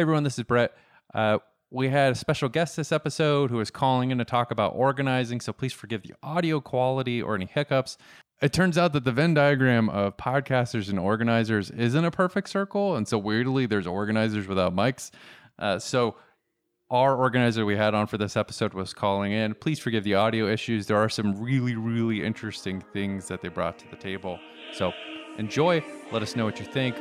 Hey everyone, this is Brett. Uh, we had a special guest this episode who is calling in to talk about organizing, so please forgive the audio quality or any hiccups. It turns out that the Venn diagram of podcasters and organizers isn't a perfect circle, and so weirdly, there's organizers without mics. Uh, so our organizer we had on for this episode was calling in. Please forgive the audio issues. There are some really, really interesting things that they brought to the table. So enjoy. Let us know what you think.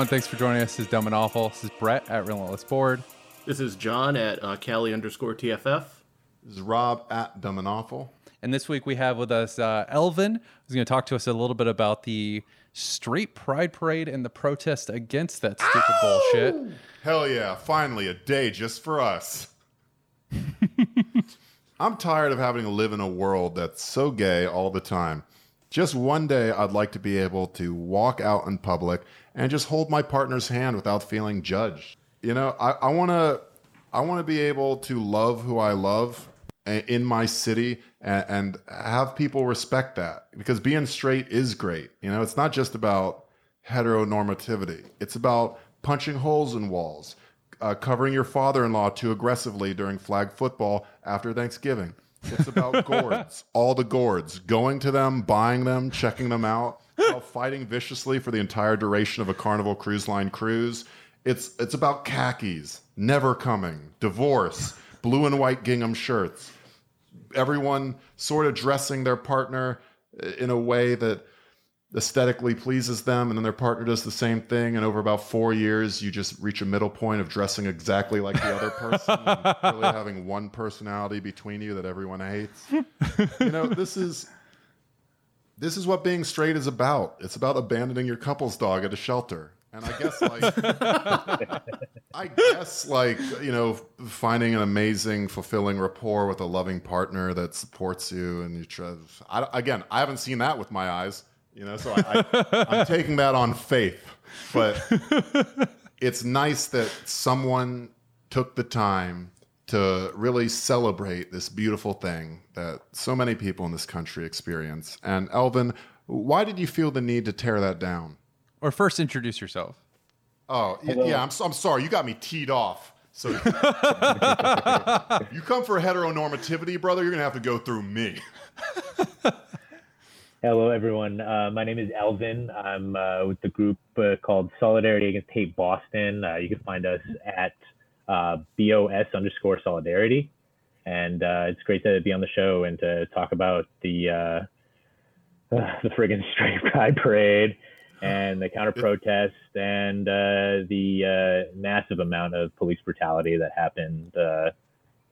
Everyone. Thanks for joining us. This is Dumb and Awful. This is Brett at Relentless Board. This is John at uh, Cali underscore TFF. This is Rob at Dumb and Awful. And this week we have with us uh, Elvin, who's going to talk to us a little bit about the straight pride parade and the protest against that stupid bullshit. Hell yeah, finally a day just for us. I'm tired of having to live in a world that's so gay all the time. Just one day, I'd like to be able to walk out in public and just hold my partner's hand without feeling judged. You know, I, I want to, I want to be able to love who I love in my city and, and have people respect that because being straight is great. You know, it's not just about heteronormativity. It's about punching holes in walls, uh, covering your father-in-law too aggressively during flag football after Thanksgiving. It's about gourds, all the gourds, going to them, buying them, checking them out, while fighting viciously for the entire duration of a Carnival Cruise Line cruise. It's it's about khakis, never coming, divorce, blue and white gingham shirts, everyone sort of dressing their partner uh, in a way that aesthetically pleases them and then their partner does the same thing and over about four years you just reach a middle point of dressing exactly like the other person and really having one personality between you that everyone hates you know this is this is what being straight is about. It's about abandoning your couple's dog at a shelter. And i guess like i guess like you know finding an amazing fulfilling rapport with a loving partner that supports you and you try I, again i haven't seen that with my eyes you know so I, I, i'm taking that on faith. But it's nice that someone took the time to really celebrate this beautiful thing that so many people in this country experience and elvin why did you feel the need to tear that down Or first introduce yourself. Oh, y- yeah. I'm, I'm sorry. You got me teed off. So you come for heteronormativity, brother. You're gonna have to go through me. Hello, everyone. Uh, my name is Elvin. I'm uh, with the group uh, called Solidarity Against Hate Boston. Uh, you can find us at uh, BOS underscore Solidarity. And uh, it's great to be on the show and to talk about the uh, the friggin' straight pride parade and the counter protest and uh, the uh, massive amount of police brutality that happened, uh,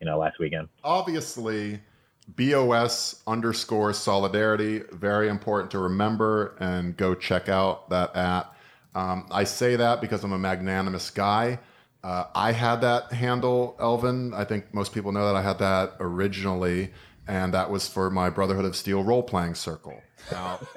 you know, last weekend. Obviously, BOS underscore solidarity. Very important to remember and go check out that at. Um, I say that because I'm a magnanimous guy. Uh, I had that handle, Elvin. I think most people know that I had that originally, and that was for my Brotherhood of Steel role playing circle. Now,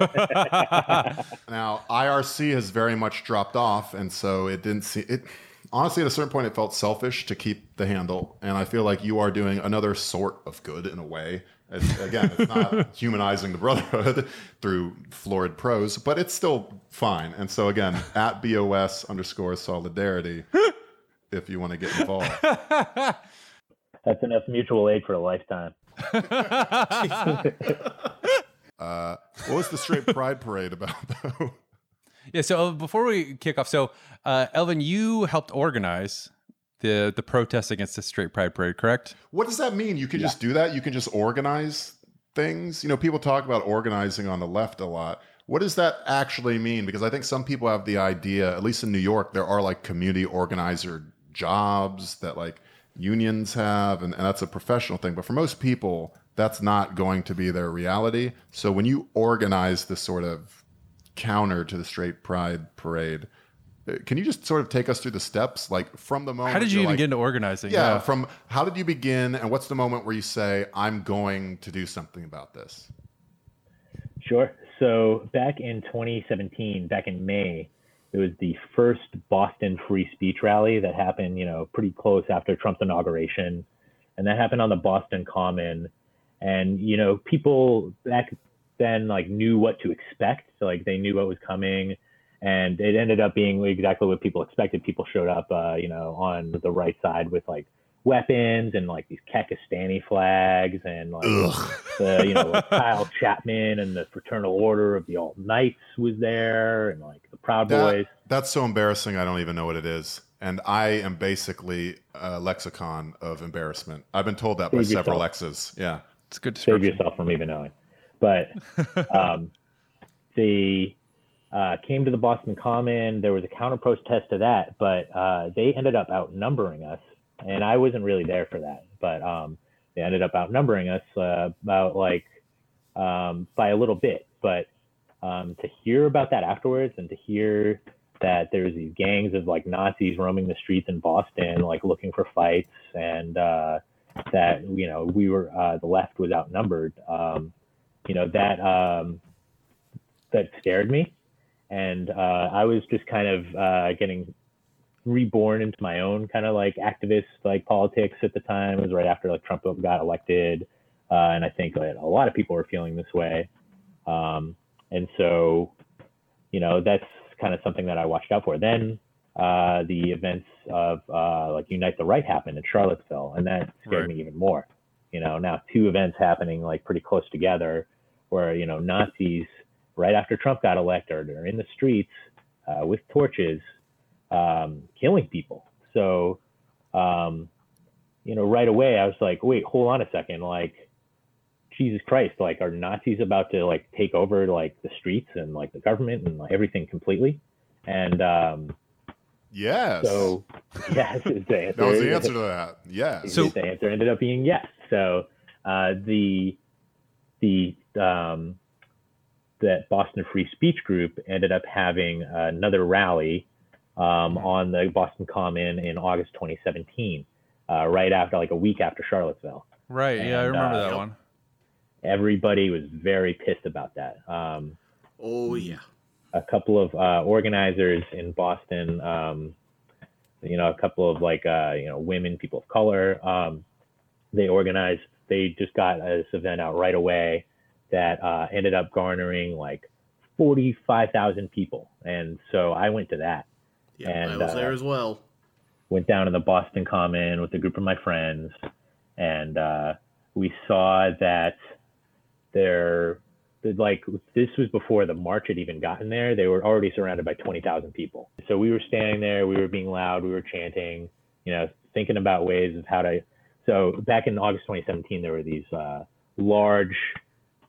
now IRC has very much dropped off, and so it didn't see it. Honestly, at a certain point, it felt selfish to keep the handle, and I feel like you are doing another sort of good in a way. It's, again, it's not humanizing the Brotherhood through florid prose, but it's still fine. And so, again, at BOS underscore solidarity, if you want to get involved. That's enough mutual aid for a lifetime. Uh, what was the straight pride parade about, though? Yeah. So uh, before we kick off, so uh, Elvin, you helped organize the the protest against the straight pride parade, correct? What does that mean? You can just do that? You can just organize things? You know, people talk about organizing on the left a lot. What does that actually mean? Because I think some people have the idea, at least in New York, there are like community organizer jobs that like unions have, and, and that's a professional thing. But for most people, that's not going to be their reality. So when you organize this sort of counter to the straight pride parade, Uh, Can you just sort of take us through the steps, like from the moment? How did you even like- get into organizing? Yeah, from how did you begin, and what's the moment where you say, "I'm going to do something about this"? Sure. So back in 2017, back in May, it was the first Boston free speech rally that happened, you know, pretty close after Trump's inauguration. And that happened on the Boston Common. And, you know, people back then like knew what to expect. So, like they knew what was coming. And it ended up being exactly what people expected. People showed up, uh, you know, on the right side with like weapons and like these Kekistani flags and like the you know like Kyle Chapman and the Fraternal Order of the Alt Knights was there and like the Proud Boys. That's so embarrassing. I don't even know what it is, and I am basically a lexicon of embarrassment. I've been told that by Save several exes. Yeah. It's a good Save description. yourself from even knowing. But um, they uh, came to the Boston Common. There was a counter protest to that, but uh, they ended up outnumbering us, and I wasn't really there for that. But um, they ended up outnumbering us uh, about like um, by a little bit. But um, to hear about that afterwards, and to hear that there was these gangs of like Nazis roaming the streets in Boston, like looking for fights, and uh, that you know we were uh, the left was outnumbered. Um, you know that um, that scared me, and uh, I was just kind of uh, getting reborn into my own kind of like activist like politics at the time. It was right after like Trump got elected, uh, and I think like, a lot of people were feeling this way. Um, and so, you know, that's kind of something that I watched out for. Then uh, the events of uh, like Unite the Right happened in Charlottesville, and that scared Right. me even more. You know, now two events happening like pretty close together, where you know Nazis right after Trump got elected are in the streets uh, with torches, um, killing people. So, um, you know, right away I was like, wait, hold on a second, like. Jesus Christ, like are Nazis about to like take over like the streets and like the government and like, everything completely? And um, Yes. so, yes, the answer, that was the answer to that. Yes. So- the answer ended up being yes. So uh, the the um, that Boston Free Speech Group ended up having another rally um, on the Boston Common in August 2017, uh, right after like a week after Charlottesville. Right. Yeah, I remember uh, that one. Everybody was very pissed about that. Um, Oh yeah. a couple of uh, organizers in Boston, um, you know, a couple of like, uh, you know, women, people of color, um, they organized, they just got this event out right away that uh, ended up garnering like 45,000 people. And so I went to that, Yeah, I was uh, there as well. went down to the Boston Common with a group of my friends, and uh, we saw that there, like this was before the march had even gotten there. They were already surrounded by twenty thousand people. So we were standing there, we were being loud, we were chanting, you know, thinking about ways of how to. So back in August 2017, there were these uh, large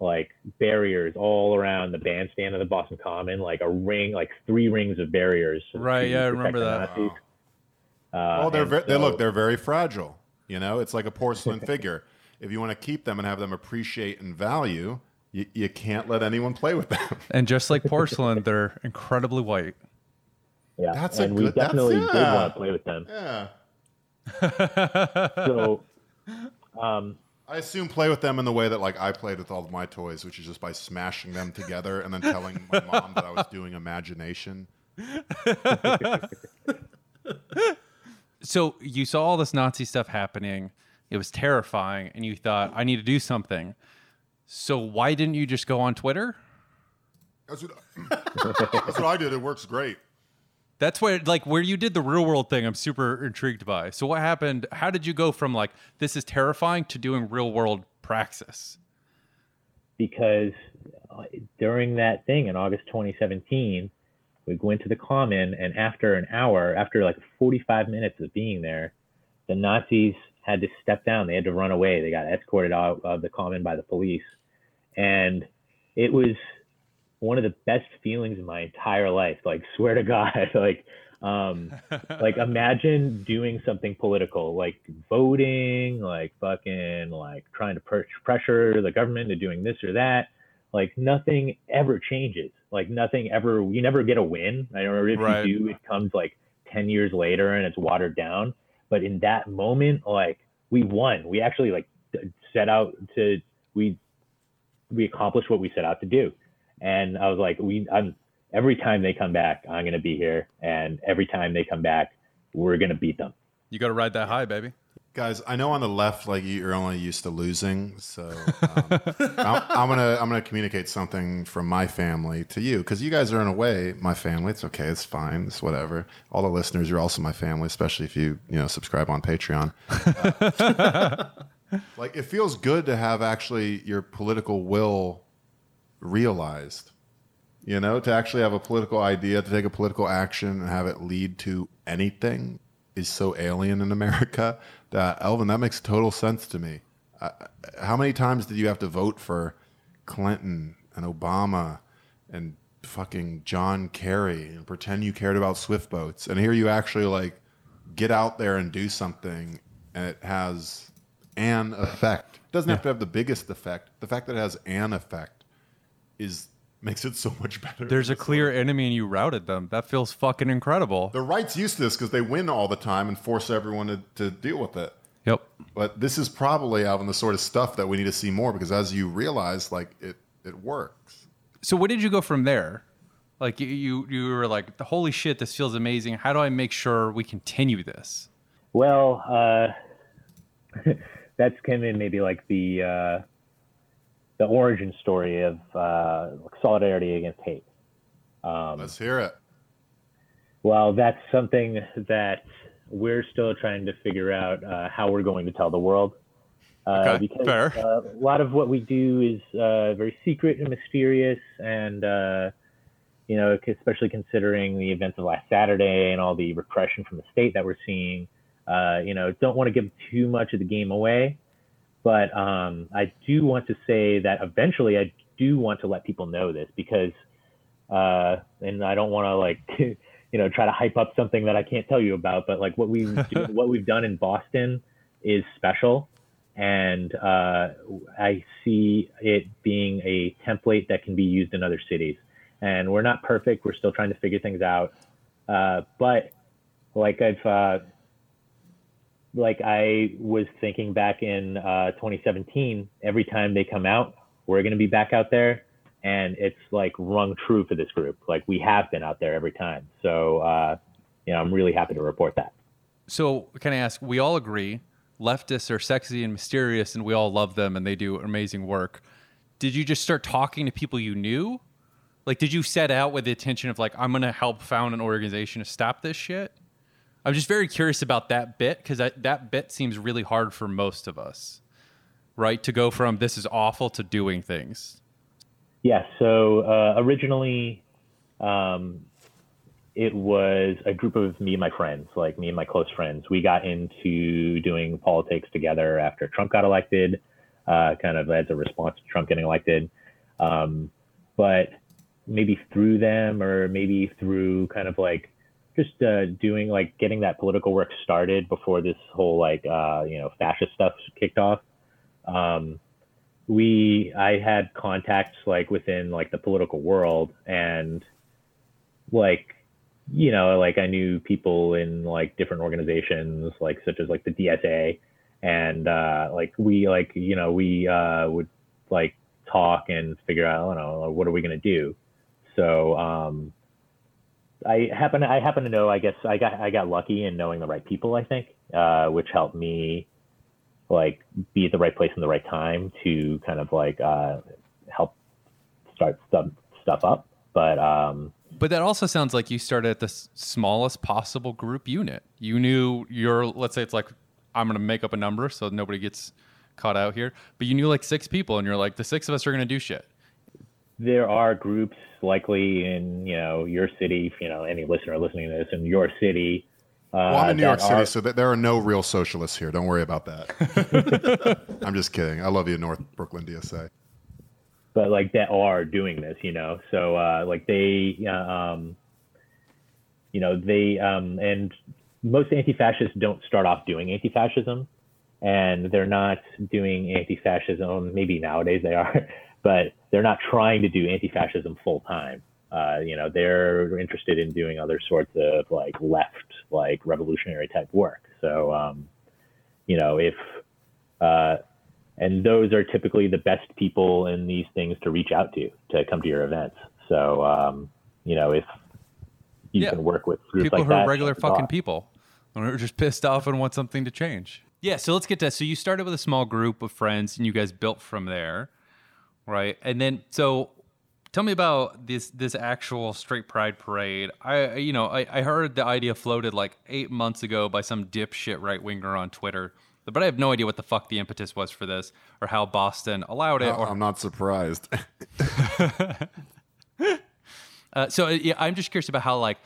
like barriers all around the bandstand of the Boston Common, like a ring, like three rings of barriers. Right, yeah, I remember that. Nazis. Uh, Oh, they're and very, they look they're very fragile. You know, it's like a porcelain figure. If you want to keep them and have them appreciate and value, you, you can't let anyone play with them. And just like porcelain, they're incredibly white. Yeah, That's a and we good- that's- definitely did yeah. want to play with them. yeah. So, um, I assume play with them in the way that like I played with all of my toys, which is just by smashing them together and then telling my mom that I was doing imagination. so you saw all this Nazi stuff happening. It was terrifying, and you thought, I need to do something. So why didn't you just go on Twitter? That's what, that's what I did. It works great. That's where, like, where you did the real world thing. I'm super intrigued by. So what happened? How did you go from like this is terrifying to doing real world praxis? because uh, during that thing in August 2017, we went to the Common, and after an hour, after like 45 minutes of being there, the Nazis had to step down. They had to run away. They got escorted out of the Common by the police, and it was one of the best feelings in my entire life. Like, swear to God, like. Um, like imagine doing something political, like voting, like fucking, like trying to pressure the government to doing this or that, like nothing ever changes. Like nothing ever. You never get a win. I don't know if Right. you do. It comes like ten years later and it's watered down. But in that moment, like we won. We actually like set out to we we accomplished what we set out to do. And I was like, we I'm every time they come back, I'm gonna be here, and every time they come back, we're gonna beat them. You got to ride that high, baby. Guys, I know on the left, like you're only used to losing, so um, I'm, I'm gonna I'm gonna communicate something from my family to you because you guys are in a way my family. It's okay, it's fine, it's whatever. All the listeners, you're also my family, especially if you you know subscribe on Patreon. Uh, like it feels good to have actually your political will realized. You know, to actually have a political idea, to take a political action and have it lead to anything is so alien in America that Elvin, that makes total sense to me. Uh, how many times did you have to vote for Clinton and Obama and fucking John Kerry and pretend you cared about swift boats? And here you actually like get out there and do something, and it has an effect. It doesn't have to have the biggest effect. The fact that it has an effect is makes it so much better. There's a clear enemy and you routed them. That feels fucking incredible. The right's used to this because they win all the time and force everyone to, to deal with it. Yep. But this is probably Alvin the sort of stuff that we need to see more because as you realize, like it it works. So what did you go from there? Like you, you, you were like, holy shit, this feels amazing. How do I make sure we continue this? Well, uh, that's kind of maybe like the uh, the origin story of uh, solidarity against hate. Um, Let's hear it. well, that's something that we're still trying to figure out uh, how we're going to tell the world. Uh, Okay, because fair. Uh, a lot of what we do is uh, very secret and mysterious, and uh, you know, especially considering the events of last Saturday and all the repression from the state that we're seeing. Uh, you know, don't want to give too much of the game away, but um, I do want to say that eventually I do want to let people know this because, uh, and I don't want to like, you know, try to hype up something that I can't tell you about. But like what we do, what we've done in Boston is special, and uh, I see it being a template that can be used in other cities. And we're not perfect; we're still trying to figure things out. Uh, but like I've uh, like I was thinking back in uh, 2017, every time they come out, we're going to be back out there. And it's like rung true for this group. Like we have been out there every time. So, uh, you know, I'm really happy to report that. So can I ask, we all agree leftists are sexy and mysterious and we all love them and they do amazing work. Did you just start talking to people you knew? Like, did you set out with the intention of like, I'm going to help found an organization to stop this shit? I'm just very curious about that bit because that, bit seems really hard for most of us, right? To go from this is awful to doing things. Yeah. So uh, originally, um, it was a group of me and my friends, like me and my close friends. We got into doing politics together after Trump got elected, uh, kind of as a response to Trump getting elected. Um, but maybe through them, or maybe through kind of like just uh, doing like getting that political work started before this whole like uh, you know fascist stuff kicked off. Um, we I had contacts like within like the political world and like you know like I knew people in like different organizations like such as like the DSA and uh, like we like you know we uh, would like talk and figure out I don't know what are we gonna do so um, I happen I happen to know I guess I got I got lucky in knowing the right people I think uh, which helped me like be at the right place in the right time to kind of like uh, help start stuff stuff up. But um, But that also sounds like you started at the s- smallest possible group unit. You knew your, let's say it's like, I'm going to make up a number so nobody gets caught out here. But you knew like six people and you're like, the six of us are going to do shit. There are groups likely in you know your city, you know any listener listening to this in your city. Uh, Well, I'm in New York City, are- so that there are no real socialists here. Don't worry about that. I'm just kidding. I love you, North Brooklyn DSA. but like that are doing this, you know. So uh, like they, uh, um, you know, they um, and most anti-fascists don't start off doing anti-fascism, and they're not doing anti-fascism. Maybe nowadays they are, but they're not trying to do anti-fascism full time. Uh, you know, they're interested in doing other sorts of like left, like revolutionary type work. So, um, you know, if uh, and those are typically the best people in these things to reach out to to come to your events. So, um, you know, if you Yeah. can work with groups people like who that, are regular fucking are- people who are just pissed off and want something to change. Yeah, so let's get to so you started with a small group of friends and you guys built from there, right? And then so tell me about this this actual straight pride parade. I you know, I, I heard the idea floated like eight months ago by some dipshit right winger on Twitter. But I have no idea what the fuck the impetus was for this or how Boston allowed it or I'm not surprised. Uh, so uh, yeah, I'm just curious about how like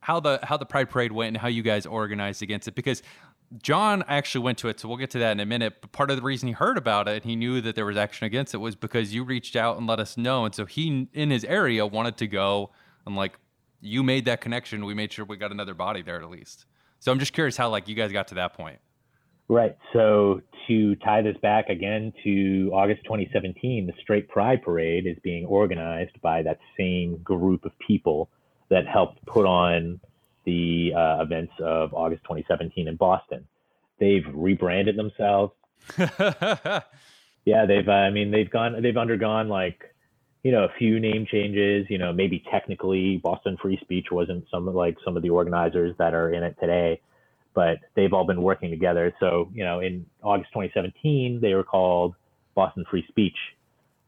how the how the Pride Parade went and how you guys organized against it because John actually went to it. So we'll get to that in a minute. But part of the reason he heard about it and he knew that there was action against it was because you reached out and let us know. And so he in his area wanted to go and like you made that connection. We made sure we got another body there at least. So I'm just curious how like you guys got to that point. Right. So to tie this back again to August 2017, the Straight Pride Parade is being organized by that same group of people that helped put on the uh, events of August 2017 in Boston. They've rebranded themselves. Yeah, they've. Uh, I mean, they've gone. They've undergone like, you know, a few name changes. You know, maybe technically Boston Free Speech wasn't some like some of the organizers that are in it today, but they've all been working together. So, you know, in August 2017, they were called Boston Free Speech,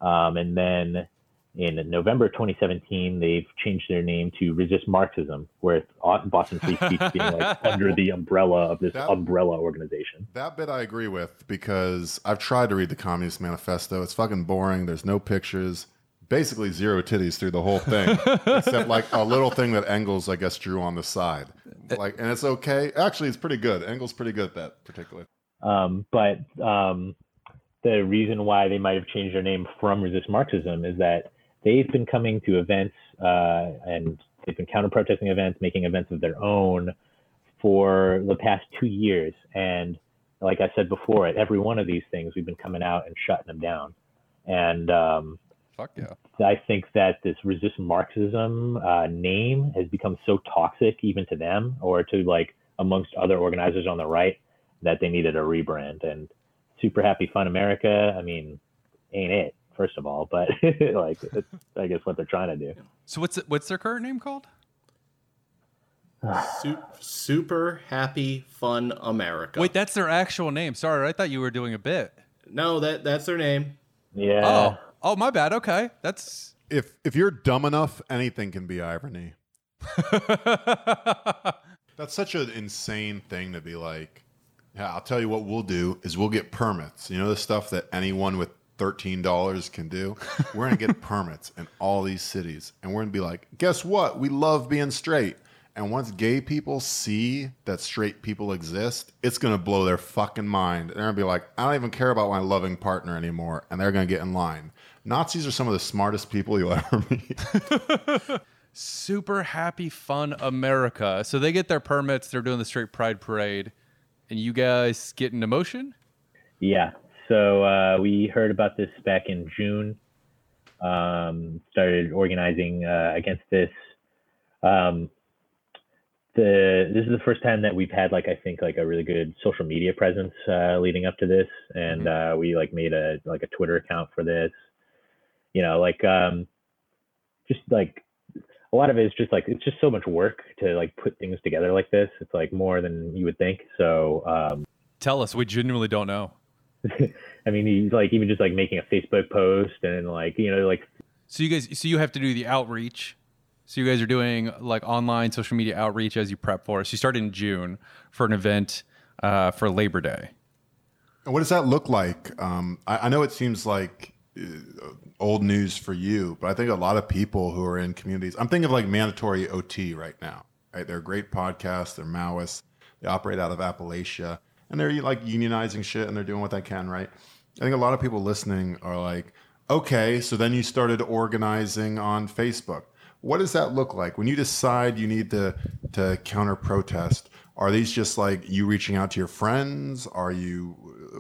um, and then in November 2017, they've changed their name to Resist Marxism, with Boston Free Speech being like under the umbrella of this That- umbrella organization. That bit I agree with because I've tried to read the Communist Manifesto. It's fucking boring. There's no pictures. Basically zero titties through the whole thing, except like a little thing that Engels, I guess, drew on the side. Like, and it's okay. Actually, it's pretty good. Engels pretty good at that particularly. Um, but um, the reason why they might have changed their name from Resist Marxism is that they've been coming to events uh, and they've been counter protesting events, making events of their own for the past two years. And like I said before, at every one of these things, we've been coming out and shutting them down. And um, Fuck yeah. I think that this resist Marxism uh, name has become so toxic, even to them or to like amongst other organizers on the right, that they needed a rebrand. And Super Happy Fun America, I mean, ain't it first of all, but like it's, I guess what they're trying to do. So what's what's their current name called? Super happy fun America. Wait, that's their actual name. Sorry, I thought you were doing a bit. no, that that's their name. Yeah. Oh, oh, my bad. Okay, that's. If if you're dumb enough, anything can be irony. That's such an insane thing to be like. Yeah, I'll tell you what we'll do is we'll get permits. You know the stuff that anyone with thirteen dollars can do. We're gonna get permits in all these cities, and we're gonna be like, guess what? We love being straight. And once gay people see that straight people exist, it's gonna blow their fucking mind. They're gonna be like, I don't even care about my loving partner anymore, and they're gonna get in line. Nazis are some of the smartest people you'll ever meet. Super Happy Fun America. So they get their permits. They're doing the straight pride parade, and you guys get into motion. Yeah. So uh, we heard about this back in June. Um, started organizing uh, against this. Um, the this is the first time that we've had like I think like a really good social media presence uh, leading up to this, and uh, we like made a like a Twitter account for this. You know, like um, just like a lot of it is just like it's just so much work to like put things together like this. It's like more than you would think. So um, Tell us. We genuinely don't know. I mean, he's like even just like making a Facebook post and like you know like So you guys, so you have to do the outreach. So you guys are doing like online social media outreach as you prep for it. So you started in June for an event uh, for Labor Day. And what does that look like? Um, I, I know it seems like uh, old news for you, but I think a lot of people who are in communities. I'm thinking of like mandatory OT right now. Right, they're a great podcasts. They're Maoists. They operate out of Appalachia, and they're like unionizing shit, and they're doing what they can. Right. I think a lot of people listening are like, okay, so then you started organizing on Facebook. What does that look like when you decide you need to to counter protest? Are these just like you reaching out to your friends? Are you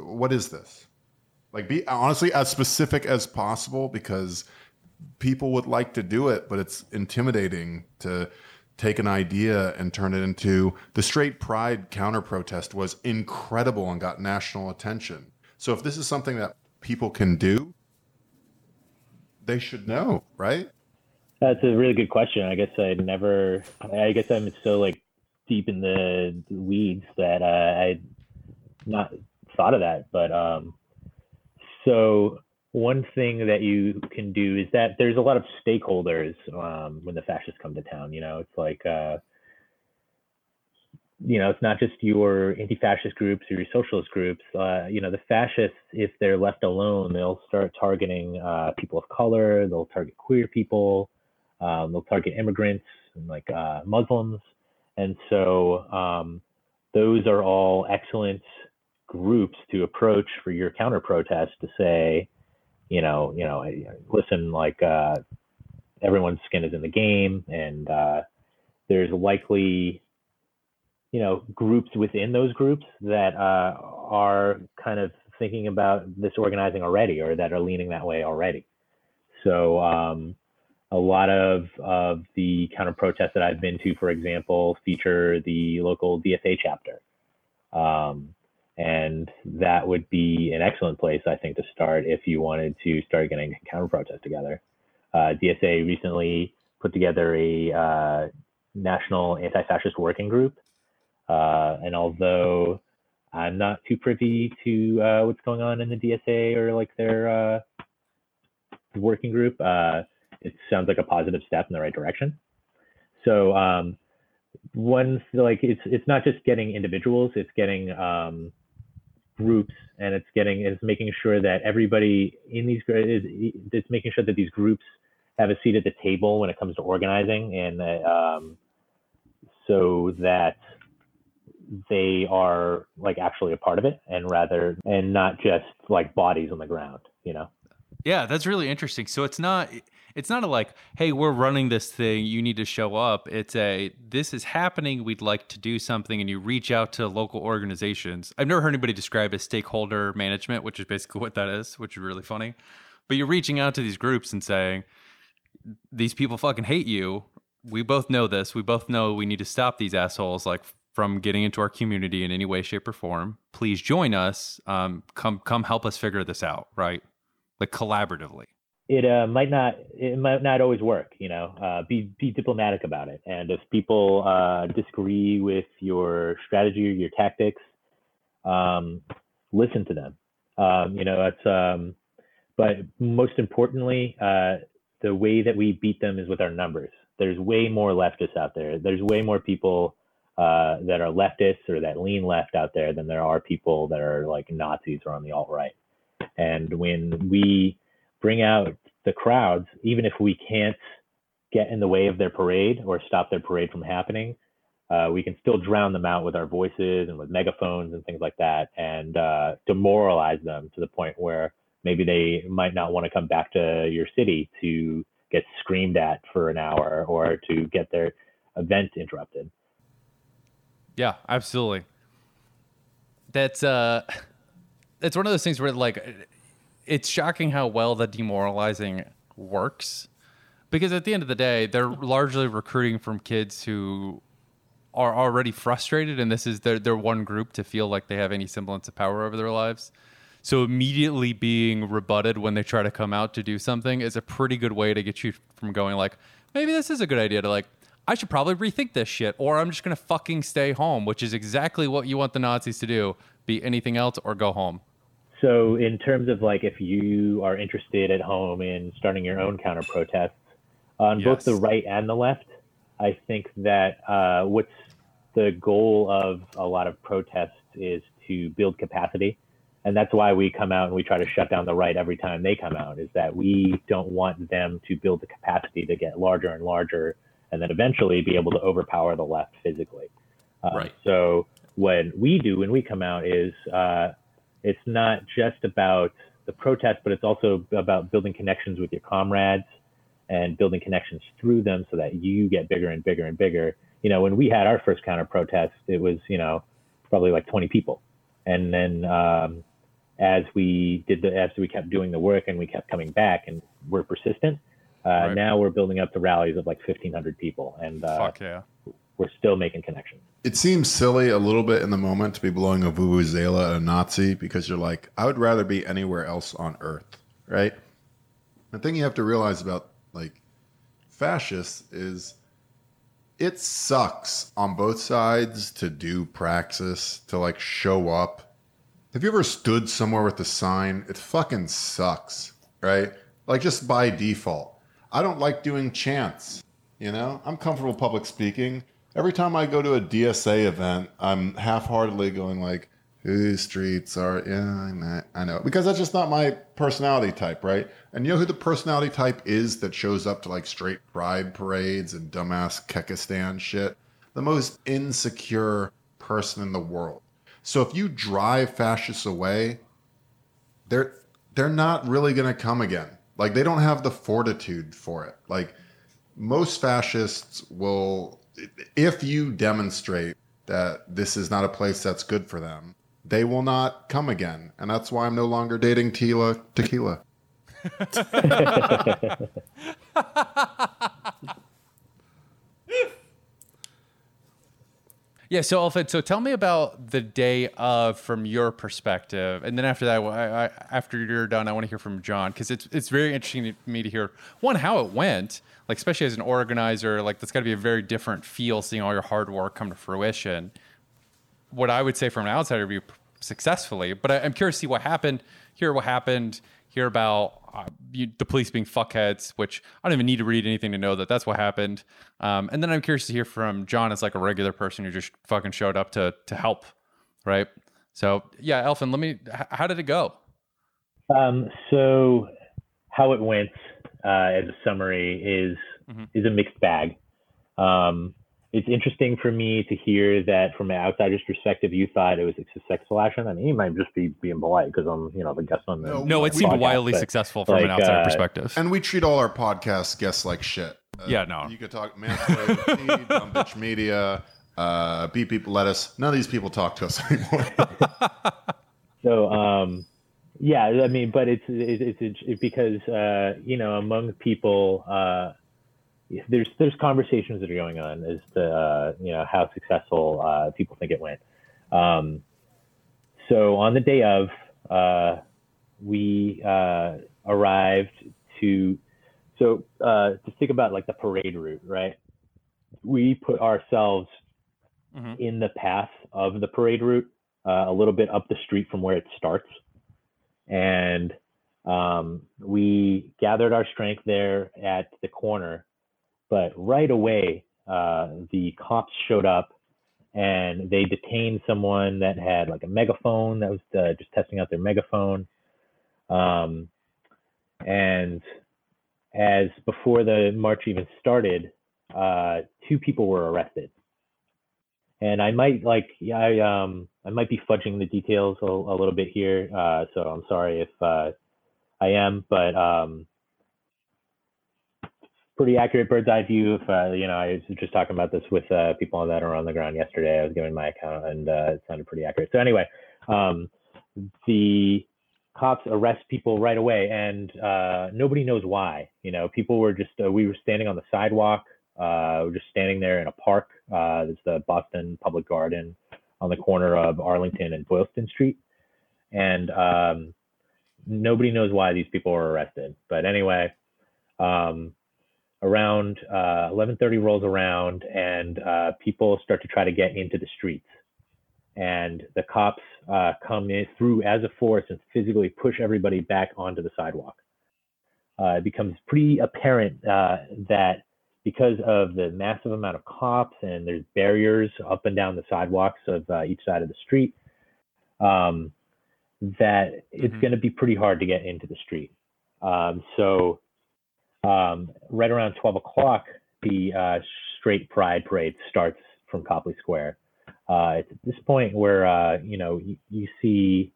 what is this? Like be honestly as specific as possible because people would like to do it, but it's intimidating to take an idea and turn it into the straight pride counter protest was incredible and got national attention. So if this is something that people can do, they should know, right? That's a really good question. I guess I never. I guess I'm so like deep in the weeds that uh, I not thought of that. But um, so one thing that you can do is that there's a lot of stakeholders um, when the fascists come to town. You know, it's like, uh, you know, it's not just your anti-fascist groups or your socialist groups. Uh, you know, the fascists, if they're left alone, they'll start targeting uh, people of color. They'll target queer people. Um, they'll target immigrants and like uh, Muslims. And so um, those are all excellent groups to approach for your counter protest to say, you know, you know, listen, like uh, everyone's skin is in the game, and uh, there's likely, you know, groups within those groups that uh, are kind of thinking about this organizing already, or that are leaning that way already. So um, a lot of of the counter protests that I've been to, for example, feature the local DSA chapter. Um, and that would be an excellent place, I think, to start if you wanted to start getting counter protests together. Uh, DSA recently put together a uh, national anti-fascist working group, uh, and although I'm not too privy to uh, what's going on in the DSA or like their uh, working group, uh, it sounds like a positive step in the right direction. So um, one like it's it's not just getting individuals; it's getting um, groups and it's getting it's making sure that everybody in these is it's making sure that these groups have a seat at the table when it comes to organizing and um, so that they are like actually a part of it and rather and not just like bodies on the ground you know? Yeah that's really interesting. So it's not it's not a like, hey, we're running this thing, you need to show up. It's a this is happening, we'd like to do something, and you reach out to local organizations. I've never heard anybody describe as stakeholder management, which is basically what that is, which is really funny. But you're reaching out to these groups and saying, these people fucking hate you. We both know this. We both know we need to stop these assholes like from getting into our community in any way, shape, or form. Please join us. Um, come, come, help us figure this out. Right, like collaboratively it uh, might not it might not always work you know uh, be be diplomatic about it. And if people uh, disagree with your strategy or your tactics um, listen to them. Um, you know that's um, but most importantly uh, the way that we beat them is with our numbers. There's way more leftists out there. There's way more people uh, that are leftists or that lean left out there than there are people that are like nazis or on the alt right. And when we bring out the crowds, even if we can't get in the way of their parade or stop their parade from happening, uh, we can still drown them out with our voices and with megaphones and things like that and uh, demoralize them to the point where maybe they might not want to come back to your city to get screamed at for an hour or to get their event interrupted. Yeah, absolutely. That's uh it's one of those things where like it's shocking how well the demoralizing works because at the end of the day they're largely recruiting from kids who are already frustrated and this is their, their one group to feel like they have any semblance of power over their lives so immediately being rebutted when they try to come out to do something is a pretty good way to get you from going like maybe this is a good idea to like I should probably rethink this shit or I'm just to fucking stay home, which is exactly what you want the Nazis to do, be anything else or go home. So, in terms of like if you are interested at home in starting your own counter protests on yes. both the right and the left, I think that uh, what's the goal of a lot of protests is to build capacity. And that's why we come out and we try to shut down the right every time they come out, is that we don't want them to build the capacity to get larger and larger and then eventually be able to overpower the left physically. Uh, right. So, what we do when we come out is uh, it's not just about the protest, but it's also about building connections with your comrades and building connections through them so that you get bigger and bigger and bigger. You know, when we had our first counter protest, it was, you know, probably like 20 people. And then um, as we did the as we kept doing the work and we kept coming back and we're persistent. Uh, Right. Now we're building up to rallies of like 1,500 people, and uh, Fuck yeah. We're still making connections. It seems silly a little bit in the moment to be blowing a vuvuzela at a Nazi because you're like, I would rather be anywhere else on Earth, right? The thing you have to realize about like fascists is it sucks on both sides to do praxis to like show up. Have you ever stood somewhere with a sign? It fucking sucks, right? Like just by default. I don't like doing chants. You know, I'm comfortable public speaking. Every time I go to a DSA event, I'm half-heartedly going like, "Whose streets are?" Yeah, I know, because that's just not my personality type, right? And you know who the personality type is that shows up to like straight pride parades and dumbass Kekistan shit? The most insecure person in the world. So if you drive fascists away, they're they're not really going to come again. Like they don't have the fortitude for it. Like most fascists will if you demonstrate that this is not a place that's good for them, they will not come again. And that's why I'm no longer dating Tila Tequila. Yeah, so Alfred, so tell me about the day of from your perspective, and then after that, I, I, after you're done, I want to hear from John because it's it's very interesting to me to hear one how it went, like especially as an organizer, like that's got to be a very different feel seeing all your hard work come to fruition. What I would say from an outsider view, successfully, but I, I'm curious to see what happened, hear what happened, hear about uh, you, the police being fuckheads, which I don't even need to read anything to know that that's what happened. Um, and then I'm curious to hear from John as like a regular person who just fucking showed up to to help, right? So yeah, Elfin, let me. H- how did it go? Um, so how it went uh, as a summary is Mhm. is a mixed bag. Um, it's interesting for me to hear that from an outsider's perspective, you thought it was a successful action. I mean, you might just be being polite because I'm, you know, the guest on the No, No, it seemed podcast, wildly successful from an like, outsider uh, perspective. And we treat all our podcast guests like shit. Uh, Yeah, no. You could talk Mansplay, Tea, Dumb Bitch Media, uh, Beat People Lettuce. None of these people talk to us anymore. So, um, yeah, I mean, but it's it's, it's, it's because uh, you know among people, uh, there's there's conversations that are going on as to uh, you know how successful uh, people think it went. Um, so on the day of, uh, we uh, arrived to. So uh, to think about like the parade route, right? We put ourselves Mhm. in the path of the parade route, uh, a little bit up the street from where it starts, and um, we gathered our strength there at the corner. But right away, uh, the cops showed up and they detained someone that had like a megaphone that was uh, just testing out their megaphone. Um, and as before the march even started, uh, two people were arrested. And I might like, I um, I might be fudging the details a, a little bit here, uh, so I'm sorry if uh, I am, but um, pretty accurate bird's eye view. If uh, you know, I was just talking about this with uh, people that are on the ground yesterday. I was giving my account, and uh, it sounded pretty accurate. So anyway, um, the cops arrest people right away, and uh, nobody knows why. You know, people were just we were standing on the sidewalk. We're just standing there in a park. There's the Boston Public Garden on the corner of Arlington and Boylston Street, and um, nobody knows why these people were arrested. But anyway, um, around uh, 11:30 rolls around, and uh, people start to try to get into the streets, and the cops uh, come in through as a force and physically push everybody back onto the sidewalk. Uh, it becomes pretty apparent uh, that because of the massive amount of cops and there's barriers up and down the sidewalks of uh, each side of the street, um, that it's Mhm. going to be pretty hard to get into the street. Um, so, um, right around 12 o'clock, the uh, Straight Pride Parade starts from Copley Square. Uh, it's at this point where uh, you know you, you see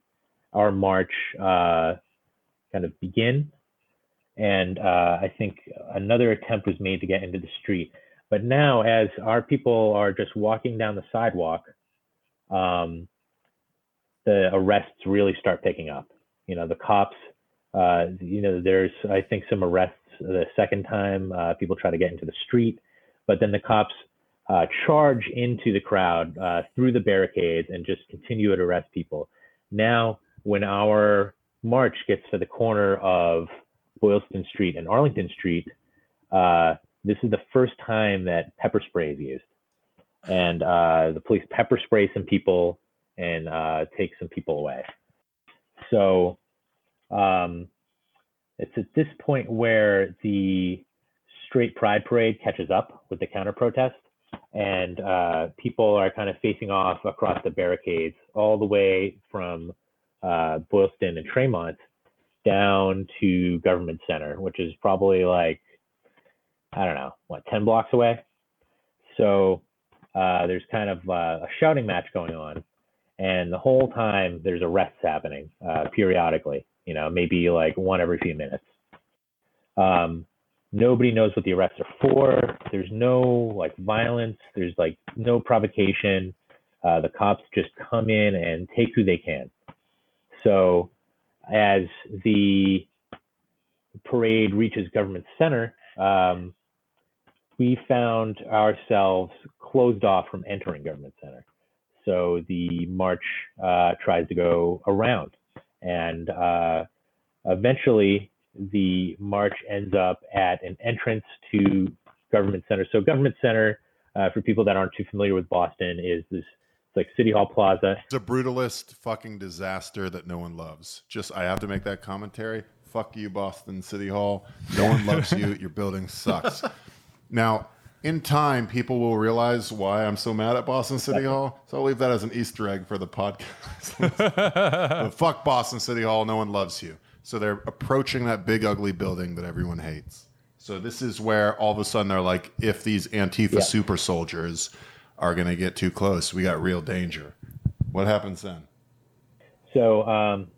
our march uh, kind of begin, and uh, I think another attempt was made to get into the street. But now, as our people are just walking down the sidewalk, um, the arrests really start picking up. You know, the cops, uh, you know, there's, I think, some arrests the second time uh, people try to get into the street, but then the cops uh, charge into the crowd uh, through the barricades and just continue to arrest people. Now, when our march gets to the corner of Boylston Street and Arlington Street, uh, this is the first time that pepper spray is used. And uh, the police pepper spray some people and uh, take some people away. So um, it's at this point where the straight pride parade catches up with the counter protest and uh, people are kind of facing off across the barricades all the way from uh, Boylston and Tremont down to Government Center, which is probably like, I don't know, what, 10 blocks away? So uh, there's kind of uh, a shouting match going on. And the whole time there's arrests happening uh, periodically, you know, maybe like one every few minutes. Um, nobody knows what the arrests are for. There's no like violence. There's like no provocation. Uh, the cops just come in and take who they can. So as the parade reaches government center, um, we found ourselves closed off from entering government center. So the march uh, tries to go around, and uh, eventually the march ends up at an entrance to government center. So government center, uh, for people that aren't too familiar with Boston, is this like City Hall Plaza. It's a brutalist fucking disaster that no one loves. Just I have to make that commentary. Fuck you, Boston City Hall. No one loves you. Your building sucks. Now, in time, people will realize why I'm so mad at Boston City Hall. So I'll leave that as an Easter egg for the podcast. but fuck Boston City Hall. No one loves you. So they're approaching that big, ugly building that everyone hates. So this is where all of a sudden they're like, if these Antifa Yeah. super soldiers are going to get too close, we got real danger. What happens then? So um,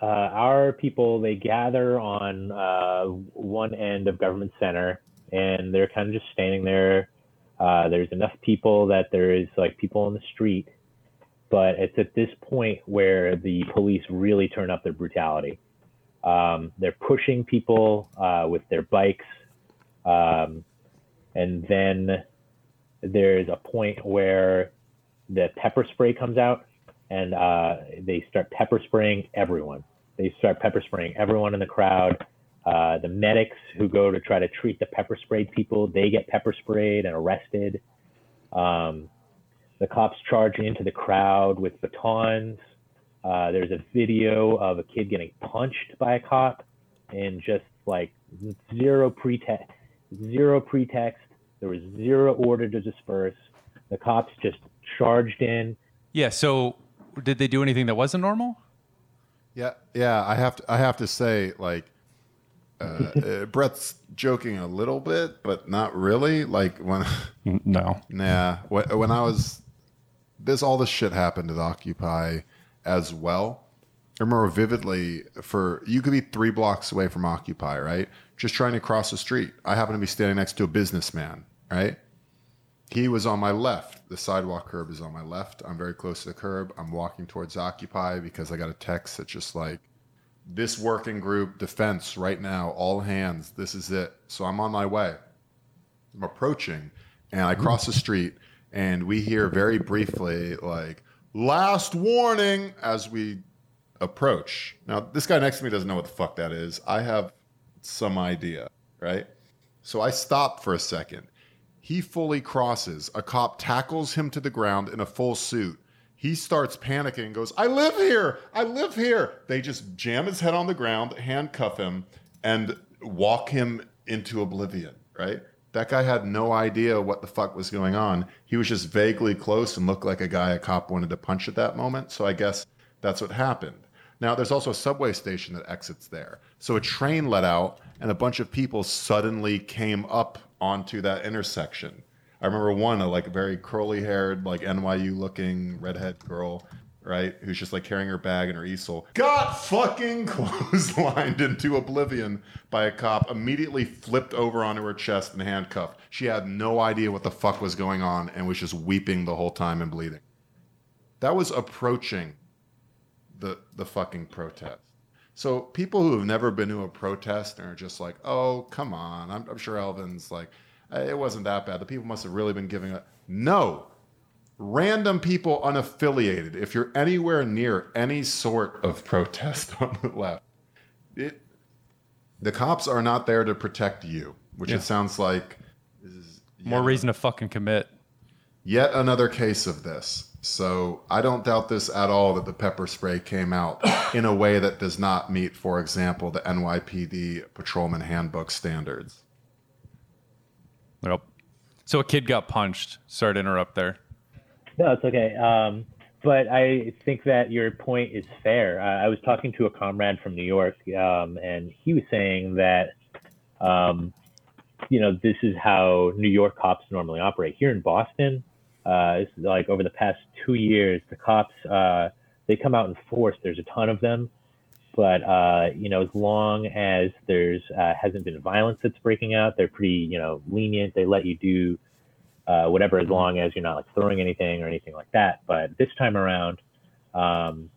uh, our people they gather on uh, one end of government center, and they're kind of just standing there. Uh, there's enough people that there is like people on the street, but it's at this point where the police really turn up their brutality. Um, they're pushing people uh, with their bikes, um, and then there's a point where the pepper spray comes out and uh, they start pepper spraying everyone. They start pepper spraying everyone in the crowd. Uh, the medics who go to try to treat the pepper sprayed people, they get pepper sprayed and arrested. Um, the cops charge into the crowd with batons. Uh, there's a video of a kid getting punched by a cop and just like zero pretext, zero pretext. There was zero order to disperse. The cops just charged in. Yeah. So, did they do anything that wasn't normal? Yeah, yeah. I have to. I have to say, like, uh, uh, Brett's joking a little bit, but not really. Like when, No. nah, when, when I was this, all this shit happened at Occupy as well. I remember vividly. For you could be three blocks away from Occupy, right? Just trying to cross the street. I happen to be standing next to a businessman, right? He was on my left. The sidewalk curb is on my left. I'm very close to the curb. I'm walking towards Occupy because I got a text that's just like, this working group defense right now, all hands. This is it. So I'm on my way. I'm approaching and I cross the street and we hear very briefly, like, last warning as we approach. Now, this guy next to me doesn't know what the fuck that is. I have some idea, right? So I stop for a second. He fully crosses. A cop tackles him to the ground in a full suit. He starts panicking and goes, I live here. I live here. They just jam his head on the ground, handcuff him, and walk him into oblivion, right? That guy had no idea what the fuck was going on. He was just vaguely close and looked like a guy a cop wanted to punch at that moment. So I guess that's what happened. Now, there's also a subway station that exits there. So a train let out, and a bunch of people suddenly came up onto that intersection. I remember one, a like very curly haired, like NYU looking redhead girl, right? Who's just like carrying her bag and her easel. Got fucking clotheslined into oblivion by a cop, immediately flipped over onto her chest and handcuffed. She had no idea what the fuck was going on and was just weeping the whole time and bleeding. That was approaching the the fucking protest. So people who have never been to a protest are just like, oh, come on. I'm, I'm sure Elvin's like, "Eh, it wasn't that bad. The people must have really been giving it. No, random people unaffiliated. If you're anywhere near any sort of protest on the left, it the cops are not there to protect you, which Yeah. it sounds like is More yet- reason to fucking commit. Yet another case of this. So I don't doubt this at all that the pepper spray came out in a way that does not meet, for example, the NYPD patrolman handbook standards. Yep. So a kid got punched. Sorry to interrupt there. No, it's okay. Um, but I think that your point is fair. Uh, I was talking to a comrade from New York, um, and he was saying that, um, you know, this is how New York cops normally operate. Here in Boston, uh, like over the past two years, the cops uh, they come out in force. There's a ton of them, but uh, you know, as long as there's uh, hasn't been violence that's breaking out, they're pretty you know lenient. They let you do uh, whatever, as long as you're not like throwing anything or anything like that. But this time around, um,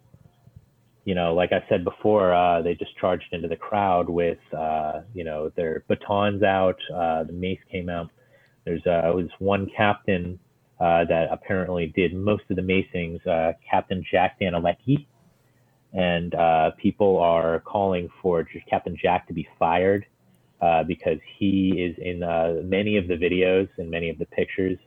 you know, like I said before, uh, they just charged into the crowd with, uh, you know, their batons out. Uh, the mace came out. There's uh, was one captain uh, that apparently did most of the macings, uh, Captain Jack Danilecki. And uh, people are calling for J- Captain Jack to be fired uh, because he is in uh, many of the videos and many of the pictures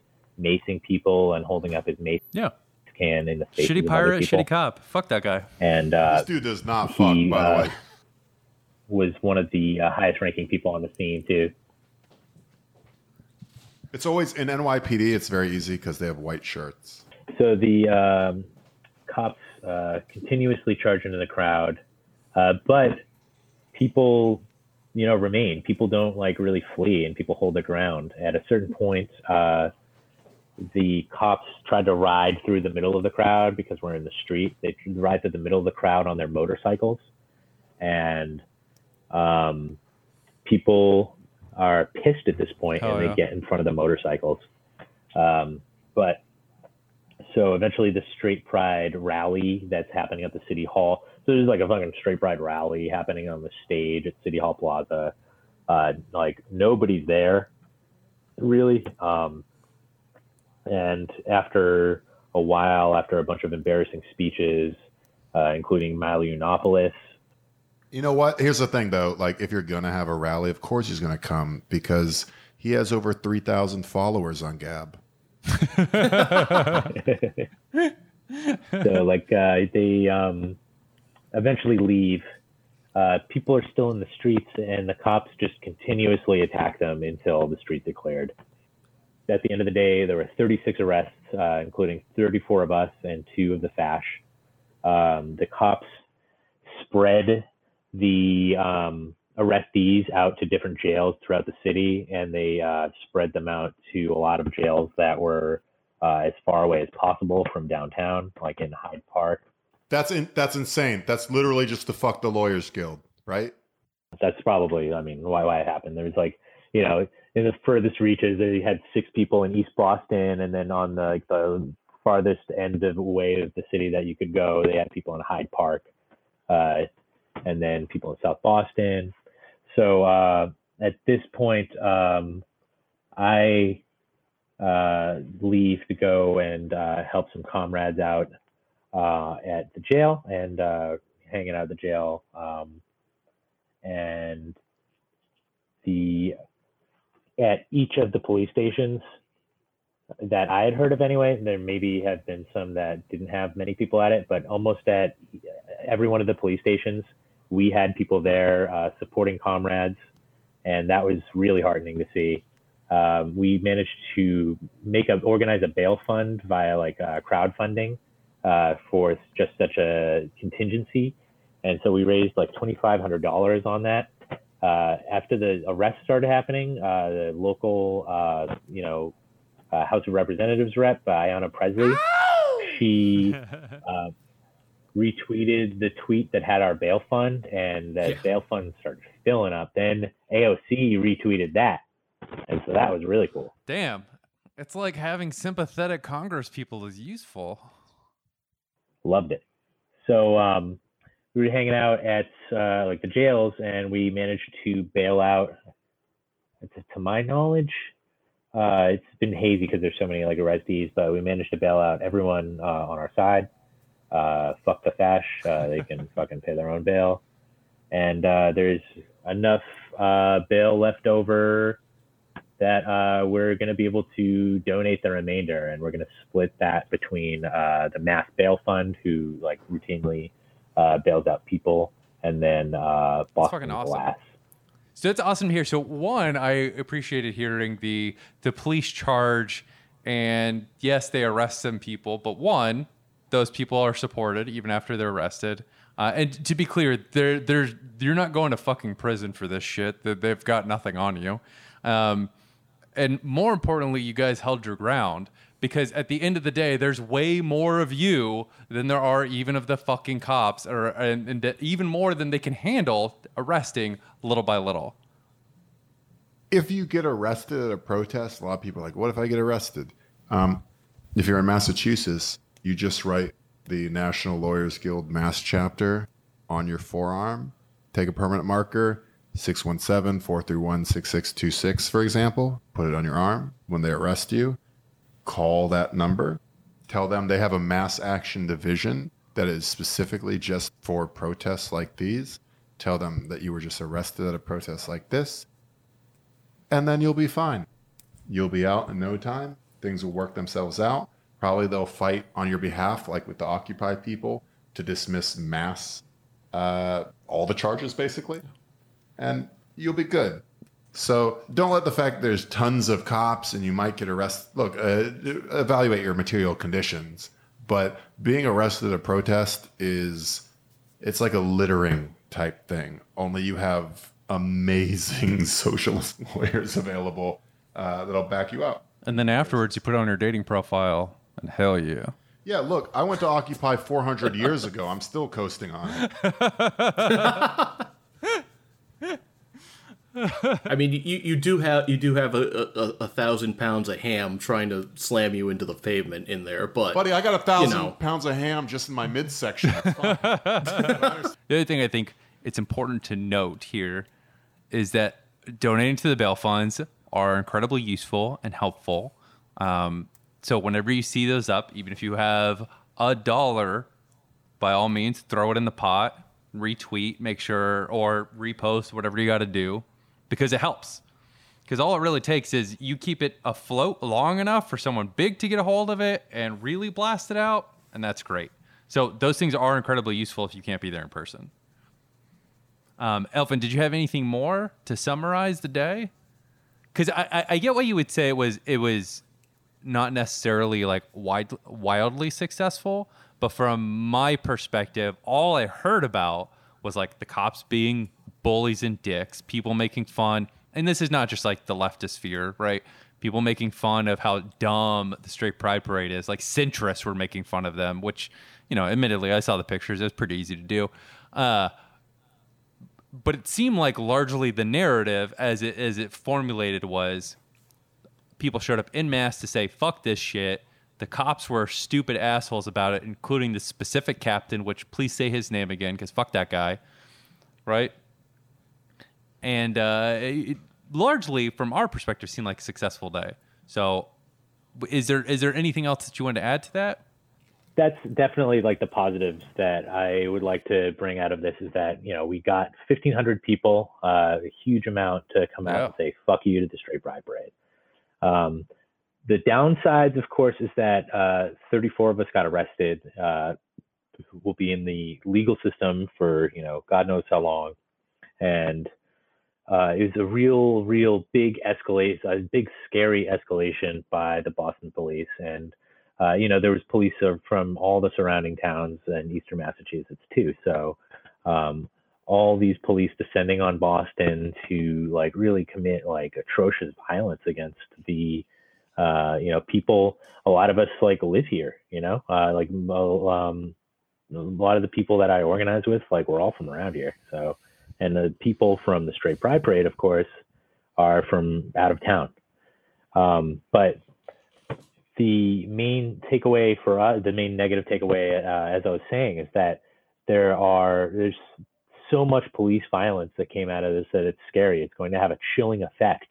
macing people and holding up his mace Yeah. can in the faces Shitty of pirate, people. shitty cop. Fuck that guy. And uh, this dude does not fuck, by uh, the way. was one of the uh, highest ranking people on the scene too. It's always in NYPD. It's very easy because they have white shirts. So the um, cops uh, continuously charge into the crowd, uh, but people, you know, remain. People don't like really flee, and people hold their ground. At a certain point, uh, the cops tried to ride through the middle of the crowd because we're in the street. They ride through the middle of the crowd on their motorcycles, and um, people are pissed at this point, Oh, and they yeah. get in front of the motorcycles. Um, but so eventually, the straight pride rally that's happening at the city hall. So there's like a fucking straight pride rally happening on the stage at City Hall Plaza. Uh, like nobody's there, really. Um, and after a while, after a bunch of embarrassing speeches, uh, including Milo Yiannopoulos, You know what? Here's the thing, though. Like, if you're gonna have a rally, of course he's gonna come because he has over three thousand followers on Gab. so like uh, they um, eventually leave. Uh, people are still in the streets, and the cops just continuously attack them until the streets are cleared. At the end of the day, there were 36 arrests, uh, including 34 of us and two of the Fash. Um, the cops spread the um, arrestees out to different jails throughout the city, and they uh, spread them out to a lot of jails that were uh, as far away as possible from downtown, like in Hyde Park. That's in, that's insane. That's literally just the fuck the lawyers guild, right? That's probably, I mean, why why it happened. There was like, you know, in the furthest reaches, they had six people in East Boston, and then on the like, the farthest end of way of the city that you could go, they had people in Hyde Park, uh, and then people in South Boston. So uh, at this point, um, I uh, leave to go and uh, help some comrades out uh, at the jail and uh, hanging out at the jail. Um, and the at each of the police stations that I had heard of anyway, there maybe have been some that didn't have many people at it, but almost at every one of the police stations, we had people there uh, supporting comrades, and that was really heartening to see. Um, we managed to make a organize a bail fund via like uh, crowdfunding uh, for just such a contingency, and so we raised like twenty five hundred dollars on that. Uh, after the arrests started happening, uh, the local, uh, you know, uh, House of Representatives rep, Ayanna Presley, she uh, retweeted the tweet that had our bail fund, and that Yeah. bail fund started filling up. Then AOC retweeted that, and so that was really cool. Damn. It's like having sympathetic Congress people is useful. Loved it. So um, we were hanging out at uh, like the jails, and we managed to bail out. To my knowledge, uh, it's been hazy because there's so many like arrestees, but we managed to bail out everyone uh, on our side. Uh, fuck the fash. Uh, they can fucking pay their own bail. And uh, there's enough uh, bail left over that uh, we're going to be able to donate the remainder, and we're going to split that between uh, the mass bail fund, who like routinely uh, bails out people, and then uh, Boston fucking awesome. Glass. So that's awesome to hear. So one, I appreciated hearing the the police charge, and yes, they arrest some people, but one, those people are supported even after they're arrested. Uh, and to be clear, they're they're you're not going to fucking prison for this shit. They've got nothing on you. Um, and more importantly, you guys held your ground because at the end of the day, there's way more of you than there are even of the fucking cops, or and, and even more than they can handle arresting little by little. if you get arrested at a protest, a lot of people are like, what if I get arrested? Um, if you're in Massachusetts, you just write the National Lawyers Guild Mass chapter on your forearm, take a permanent marker, 617 431 6626, for example, put it on your arm. When they arrest you, call that number, tell them they have a mass action division that is specifically just for protests like these. Tell them that you were just arrested at a protest like this and then you'll be fine. You'll be out in no time. Things will work themselves out. Probably they'll fight on your behalf, like with the Occupy people, to dismiss mass, uh, all the charges basically, and you'll be good. So don't let the fact there's tons of cops and you might get arrested. Look, uh, evaluate your material conditions, but being arrested at a protest is it's like a littering type thing. Only you have amazing socialist lawyers available uh, that'll back you up. And then afterwards, you put on your dating profile, and hell yeah. Yeah, look, I went to Occupy 400 years ago. I'm still coasting on it. I mean, you, you do have you do have a, a, a thousand pounds of ham trying to slam you into the pavement in there, but Buddy, I got a thousand know. pounds of ham just in my midsection. That's fine. The other thing I think it's important to note here is that donating to the bail funds are incredibly useful and helpful. Um, so whenever you see those up, even if you have a dollar, by all means, throw it in the pot, retweet, make sure, or repost, whatever you got to do, because it helps. Because all it really takes is you keep it afloat long enough for someone big to get a hold of it and really blast it out, and that's great. So those things are incredibly useful if you can't be there in person. Um, Elfin, did you have anything more to summarize the day? Because I, I, I get what you would say it was it was not necessarily like wide, wildly successful, but from my perspective, all I heard about was like the cops being bullies and dicks, people making fun, and this is not just like the leftist sphere, right? People making fun of how dumb the straight pride parade is. Like centrists were making fun of them, which, you know, admittedly, I saw the pictures. It was pretty easy to do. Uh, but it seemed like largely the narrative as it as it formulated was people showed up in mass to say fuck this shit the cops were stupid assholes about it including the specific captain which please say his name again because fuck that guy right and uh, it largely from our perspective seemed like a successful day so is there is there anything else that you want to add to that that's definitely like the positives that I would like to bring out of this is that you know we got 1,500 people, uh, a huge amount to come out Yeah. and say "fuck you" to the straight pride parade. Um, the downsides, of course, is that uh, 34 of us got arrested. Uh, will be in the legal system for you know God knows how long, and uh, it was a real, real big escalation, a big scary escalation by the Boston police and uh, you know, there was police from all the surrounding towns in eastern Massachusetts too. So um, all these police descending on Boston to like really commit like atrocious violence against the uh, you know people. A lot of us like live here. You know, uh, like um, a lot of the people that I organize with, like we're all from around here. So and the people from the Straight Pride Parade, of course, are from out of town. Um, but the main takeaway for us, the main negative takeaway, uh, as I was saying, is that there are there's so much police violence that came out of this that it's scary. It's going to have a chilling effect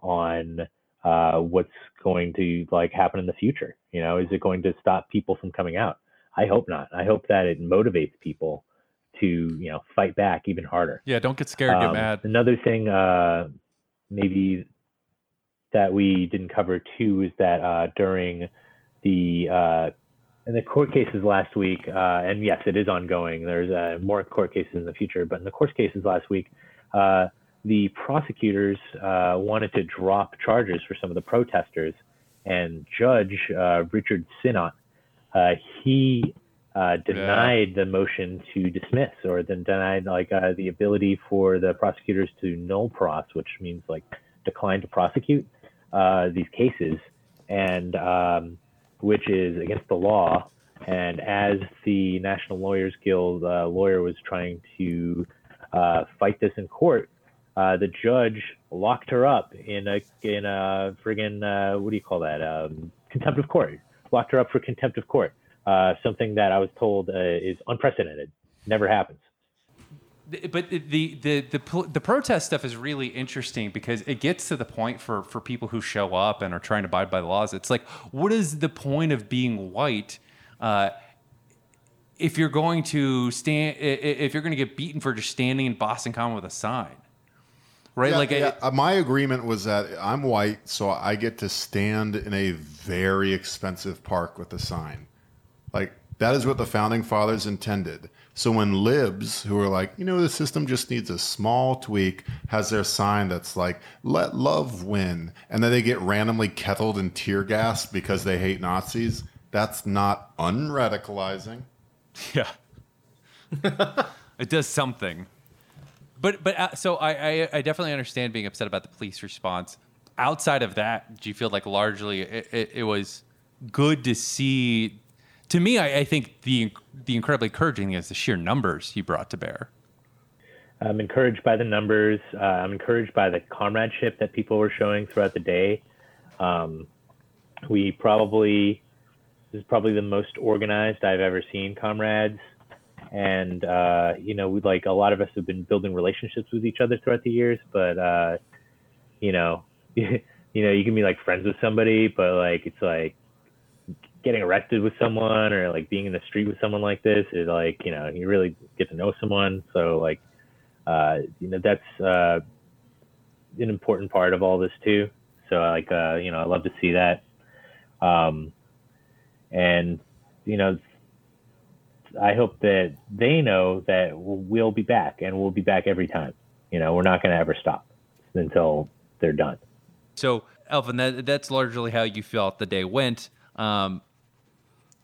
on uh, what's going to like happen in the future. You know, is it going to stop people from coming out? I hope not. I hope that it motivates people to you know fight back even harder. Yeah, don't get scared, get Um, mad. Another thing, uh, maybe that we didn't cover too is that uh, during the uh, in the court cases last week, uh, and yes, it is ongoing. There's uh, more court cases in the future, but in the court cases last week, uh, the prosecutors uh, wanted to drop charges for some of the protesters, and Judge uh, Richard Sinnott, uh, he uh, denied the motion to dismiss, or then denied like uh, the ability for the prosecutors to nolle pros, which means like decline to prosecute uh, these cases, and um, which is against the law. And as the National Lawyers Guild uh, lawyer was trying to uh, fight this in court, uh, the judge locked her up in a in a friggin' uh, what do you call that? Um, contempt of court. Locked her up for contempt of court. Uh, something that I was told uh, is unprecedented. Never happens. But the the the the protest stuff is really interesting because it gets to the point for for people who show up and are trying to abide by the laws. It's like, what is the point of being white? Uh, if you're going to stand, i- i- if you're going to get beaten for just standing in Boston Common with a sign, right? Yeah, like, yeah. Uh, my agreement was that I'm white, so I get to stand in a very expensive park with a sign. Like that is what the founding fathers intended. So when libs who are like, you know, the system just needs a small tweak, has their sign that's like, let love win, and then they get randomly kettled and tear gassed because they hate Nazis, that's not unradicalizing. Yeah. it does something. But but uh, so I, I I definitely understand being upset about the police response. Outside of that, do you feel like largely it, it, it was good to see? To me, I, I think the the incredibly encouraging thing is the sheer numbers he brought to bear. I'm encouraged by the numbers. Uh, I'm encouraged by the comradeship that people were showing throughout the day. Um, we probably this is probably the most organized I've ever seen comrades, and uh, you know, we like a lot of us have been building relationships with each other throughout the years, but uh, you know, you know, you can be like friends with somebody, but like it's like getting arrested with someone or like being in the street with someone like this is like you know you really get to know someone so like uh, you know that's uh, an important part of all this too. So like uh, you know I love to see that, um, and you know I hope that they know that we'll be back and we'll be back every time. You know we're not going to ever stop until they're done. So, Elvin, that, that's largely how you felt the day went. Um,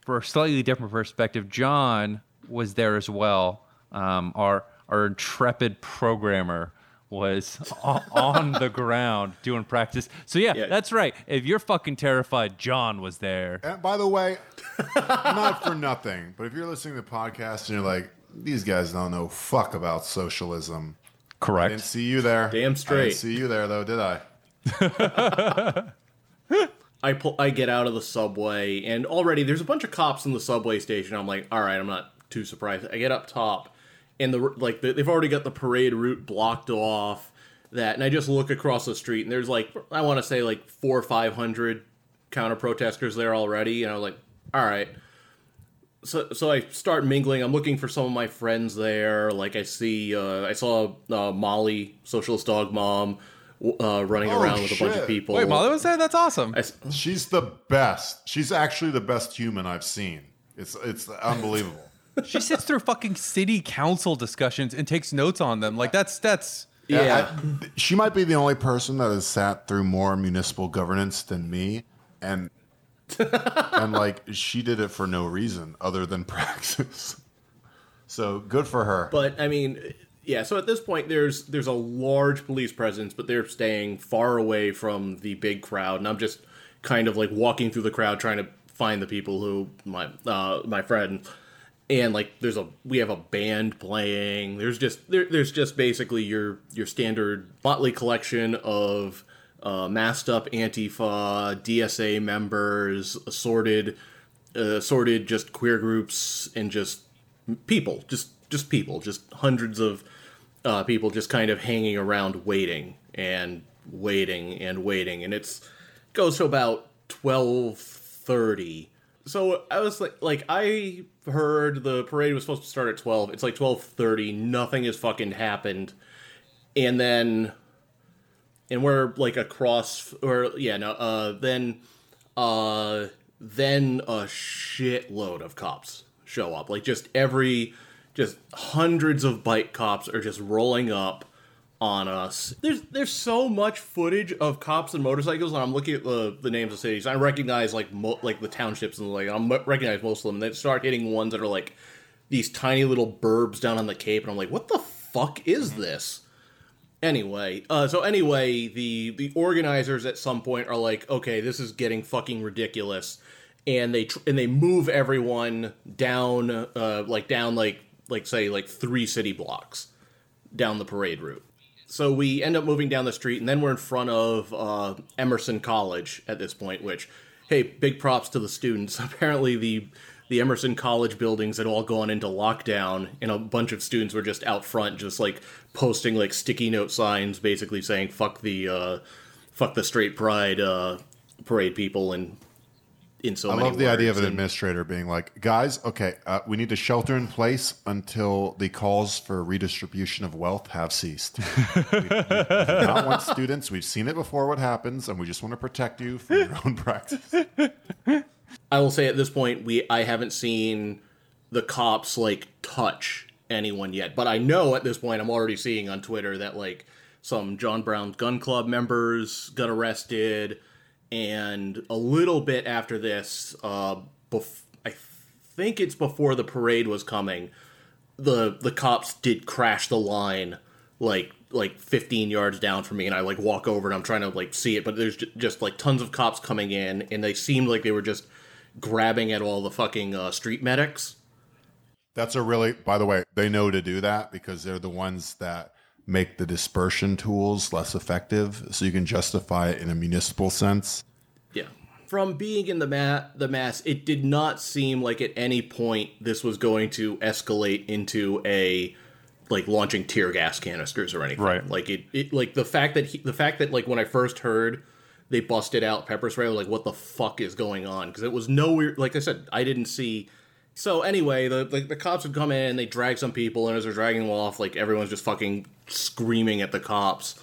for a slightly different perspective, John was there as well. Um, our our intrepid programmer was o- on the ground doing practice. So yeah, Yeah. that's right. If you're fucking terrified, John was there. And by the way, not for nothing, but if you're listening to the podcast and you're like, these guys don't know fuck about socialism. Correct. I didn't see you there. Damn I straight. didn't see you there though, did I? I pull, I get out of the subway, and already there's a bunch of cops in the subway station. I'm like, all right, I'm not too surprised. I get up top, and the like the, they've already got the parade route blocked off. That, and I just look across the street, and there's like I want to say like four or five hundred counter protesters there already, and I was like, all right. So, so I start mingling. I'm looking for some of my friends there. Like I see, uh, I saw uh, Molly, socialist dog mom, uh, running Oh, around with a bunch of people. Wait, Molly was there. That's awesome. I s- She's the best. She's actually the best human I've seen. It's it's unbelievable. She sits through fucking city council discussions and takes notes on them. Like that's that's. yeah. I- she might be the only person that has sat through more municipal governance than me, and and like she did it for no reason other than praxis. So good for her. But I mean, yeah. So at this point, there's there's a large police presence, but they're staying far away from the big crowd, and I'm just kind of like walking through the crowd trying to find the people who my uh, my friend. And like, there's a we have a band playing. There's just there, there's just basically your your standard motley collection of uh, masked up Antifa, DSA members, assorted, uh, assorted just queer groups, and just people, just just people, just hundreds of uh, people just kind of hanging around waiting and waiting and waiting, and it's goes to about twelve thirty. So I was like, like I heard the parade was supposed to start at twelve. It's like twelve thirty. Nothing has fucking happened, and then, and we're like across, or yeah, no, uh, then, uh, then a shitload of cops show up. Like just every, just hundreds of bike cops are just rolling up on us. There's there's so much footage of cops and motorcycles, and I'm looking at the the names of cities. I recognize like mo- like the townships and like I recognize most of them. They start hitting ones that are like these tiny little burbs down on the Cape, and I'm like, what the fuck is this? Anyway, uh, so anyway, the the organizers at some point are like, okay, this is getting fucking ridiculous, and they tr- and they move everyone down, uh, like down like like say like three city blocks down the parade route. So we end up moving down the street, and then we're in front of uh, Emerson College at this point. Which, hey, big props to the students. Apparently, the the Emerson College buildings had all gone into lockdown, and a bunch of students were just out front, just like posting like sticky note signs, basically saying "fuck the uh, fuck the straight pride uh, parade people," and in so I love the idea of an and- administrator being like, guys, okay, uh, we need to shelter in place until the calls for redistribution of wealth have ceased. we, we do not want students. We've seen it before what happens, and we just want to protect you from your own practice. I will say at this point, we I haven't seen the cops like touch anyone yet, but I know at this point I'm already seeing on Twitter that like some John Brown Gun Club members got arrested, and a little bit after this, uh, bef- I think it's before the parade was coming, the the cops did crash the line like like 15 yards down from me and I like walk over and I'm trying to like see it but there's ju- just like tons of cops coming in and they seemed like they were just grabbing at all the fucking uh, street medics. That's a really, by the way, they know to do that because they're the ones that make the dispersion tools less effective. So you can justify it in a municipal sense. yeah from being in the ma- the mass it did not seem like at any point this was going to escalate into a like launching tear gas canisters or anything Right. like it, it like the fact that he, the fact that like when I first heard they busted out pepper spray I was like what the fuck is going on because it was nowhere like I said I didn't see so anyway the, the the cops would come in they drag some people and as they're dragging them off like everyone's just fucking screaming at the cops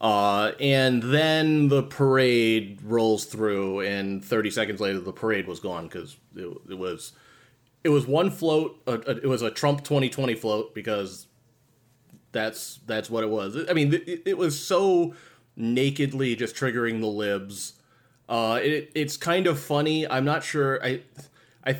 uh, and then the parade rolls through, and 30 seconds later, the parade was gone because it, it was it was one float. It was a Trump 2020 float because that's that's what it was. I mean, it, it was so nakedly just triggering the libs. Uh, it, it's kind of funny. I'm not sure. I, I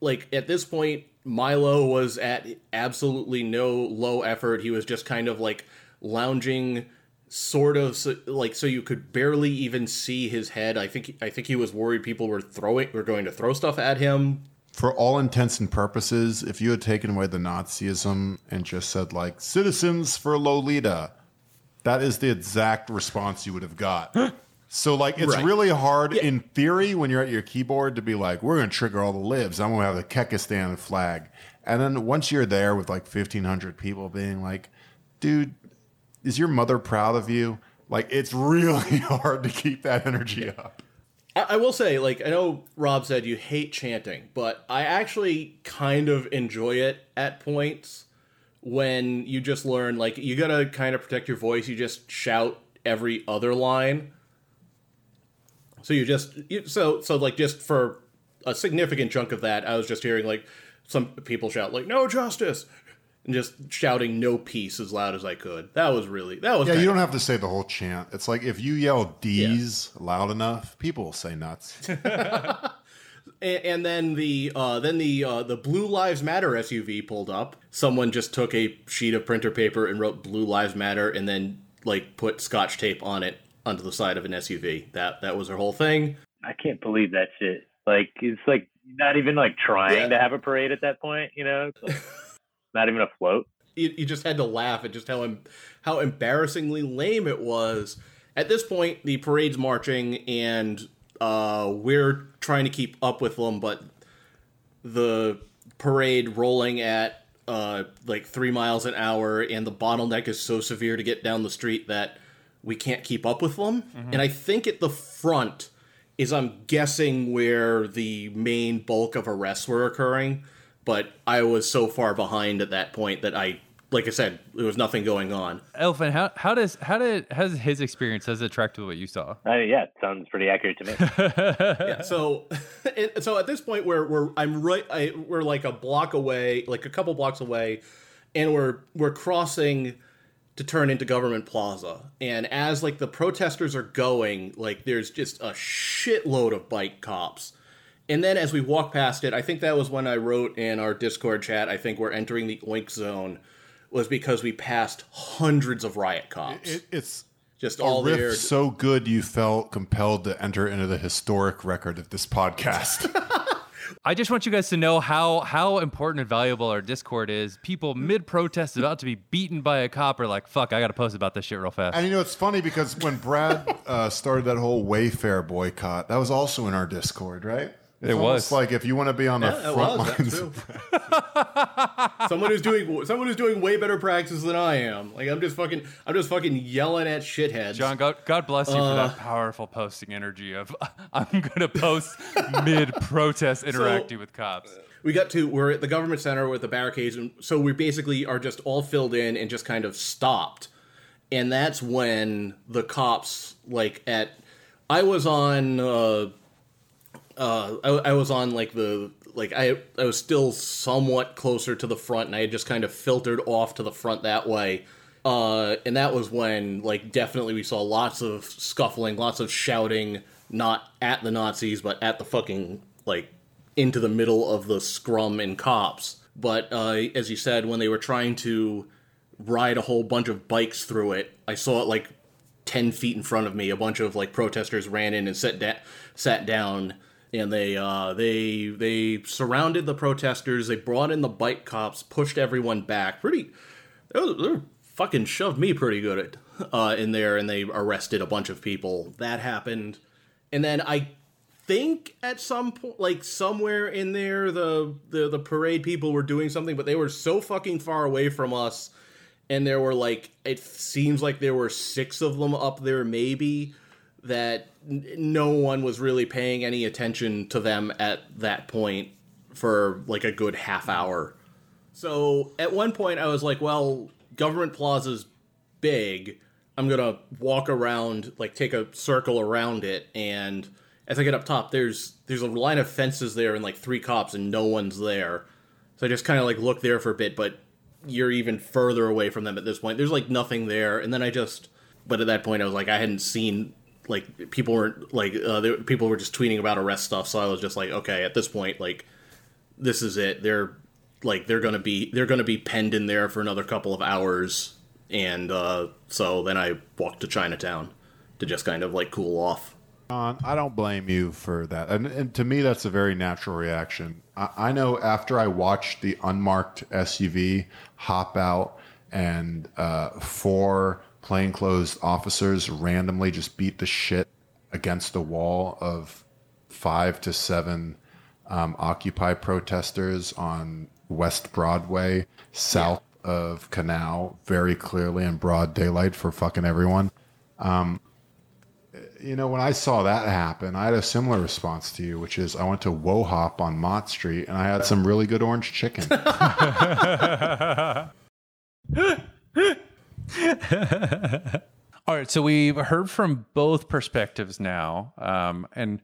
like at this point, Milo was at absolutely no low effort. He was just kind of like lounging, sort of so, like so you could barely even see his head. I think I think he was worried people were throwing were going to throw stuff at him. For all intents and purposes, if you had taken away the Nazism and just said, like, citizens for Lolita, that is the exact response you would have got. So, like, it's Right. really hard in theory when you're at your keyboard to be like, we're going to trigger all the libs. I'm going to have the Kekistan flag. And then once you're there with like 1,500 people being like, dude, is your mother proud of you? Like, it's really hard to keep that energy up. I, I will say, like, I know Rob said you hate chanting, but I actually kind of enjoy it at points when you just learn, like, you gotta kind of protect your voice. You just shout every other line. So you just, you, so, so, like, just for a significant chunk of that, I was just hearing, like, some people shout, like, no justice! And just shouting no peace as loud as I could. That was really, that was Yeah, you don't have to say the whole chant. It's like if you yell D's loud enough, people will say nuts. And, and then the uh, then the uh, the Blue Lives Matter SUV pulled up. Someone just took a sheet of printer paper and wrote "Blue Lives Matter" and then like put scotch tape on it onto the side of an SUV. That that was her whole thing. I can't believe that shit. Like it's like not even like trying Yeah. to have a parade at that point. You know, like, not even a float. You, you just had to laugh at just how em- how embarrassingly lame it was. At this point, the parade's marching, and uh, we're trying to keep up with them, but the parade rolling at uh, like three miles an hour, and the bottleneck is so severe to get down the street that we can't keep up with them. And I think at the front is, I'm guessing, where the main bulk of arrests were occurring. But I was so far behind at that point that I, like I said, there was nothing going on. Elfin, how how does how did has his experience has it tracked with what you saw? Uh, yeah, it sounds pretty accurate to me. yeah, so it, so at this point where we're I'm right I, we're like a block away, like a couple blocks away, and we're we're crossing to turn into Government Plaza. And as like the protesters are going, like there's just a shitload of bike cops. And then as we walk past it, I think that was when I wrote in our Discord chat, I think we're entering the oink zone was because we passed hundreds of riot cops. It, it's just all riff there. so good you felt compelled to enter into the historic record of this podcast. I just want you guys to know how how important and valuable our Discord is. People mid protest about to be beaten by a cop are like, "Fuck, I got to post about this shit real fast." and you know it's funny because when Brad uh, started that whole Wayfair boycott, that was also in our Discord, right? It's It was. like if you want to be on the Yeah, front was, lines. someone who's doing someone who's doing way better practice than I am. Like I'm just fucking I'm just fucking yelling at shitheads. John, God, God bless you for Uh. that powerful posting energy of I'm gonna post mid protest interacting with cops. we got to we're at the government center with the barricades, and so we basically are just all filled in and just kind of stopped. And that's when the cops like at I was on uh uh I, I was on like the like I I was still somewhat closer to the front and I had just kind of filtered off to the front that way. Uh and that was when like definitely we saw lots of scuffling, lots of shouting not at the Nazis but at the fucking like into the middle of the scrum and cops. But uh as you said when they were trying to ride a whole bunch of bikes through it, I saw it like 10 feet in front of me a bunch of like protesters ran in and sat, da- sat down and they uh, they they surrounded the protesters. They brought in the bike cops pushed everyone back. Pretty they, were, they were fucking shoved me pretty good at uh, in there and they arrested a bunch of people. That happened. And then i think at some point like somewhere in there the, the the parade people were doing something but they were so fucking far away from us. And there were like it seems like there were six of them up there maybe that no one was really paying any attention to them at that point for like a good half hour so at one point i was like well government plaza's big i'm gonna walk around like take a circle around it and as i get up top there's there's a line of fences there and like three cops and no one's there so i just kind of like look there for a bit but you're even further away from them at this point. There's like nothing there, and then I just. But at that point, I was like, I hadn't seen like people weren't like uh, there, people were just tweeting about arrest stuff, so I was just like, okay, at this point, like this is it. They're like they're gonna be they're gonna be penned in there for another couple of hours, and uh, so then I walked to Chinatown to just kind of like cool off. John, I don't blame you for that. And, and to me, that's a very natural reaction. I, I know after I watched the unmarked SUV hop out and uh, four plainclothes officers randomly just beat the shit against the wall of five to seven um, Occupy protesters on West Broadway, south of Canal, very clearly in broad daylight for fucking everyone you know, when I saw that happen, I had a similar response to you, which is I went to Wo Hop on Mott Street and I had some really good orange chicken. All right, so we've heard from both perspectives now, um, and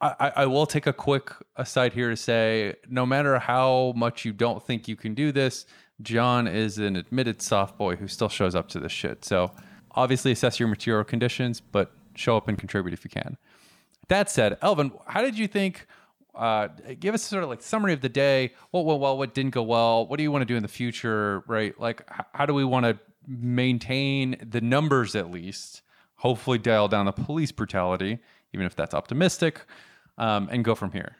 I, I- will take a quick aside here to say, no matter how much you don't think you can do this, John is an admitted soft boy who still shows up to this shit. So obviously assess your material conditions, but show up and contribute if you can. That said, Elvin, how did you think? Uh, give us sort of like summary of the day. What went well? What didn't go well? What do you want to do in the future? Right? Like, how do we want to maintain the numbers at least? Hopefully, dial down the police brutality, even if that's optimistic, um, and go from here.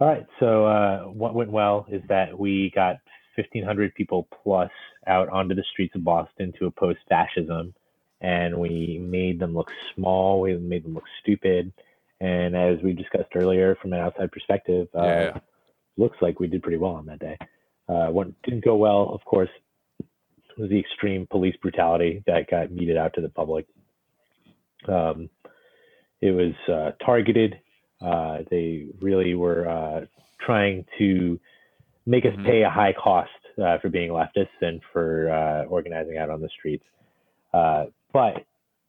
All right. So uh, what went well is that we got 1,500 people plus out onto the streets of Boston to oppose fascism, and we made them look small. We made them look stupid, and as we discussed earlier, from an outside perspective, uh, Yeah. looks like we did pretty well on that day. Uh, what didn't go well, of course, the extreme police brutality that got meted out to the public. Um, it was uh, targeted. Uh, they really were uh, trying to make us Mhm. pay a high cost uh, for being leftists and for uh, organizing out on the streets. Uh, but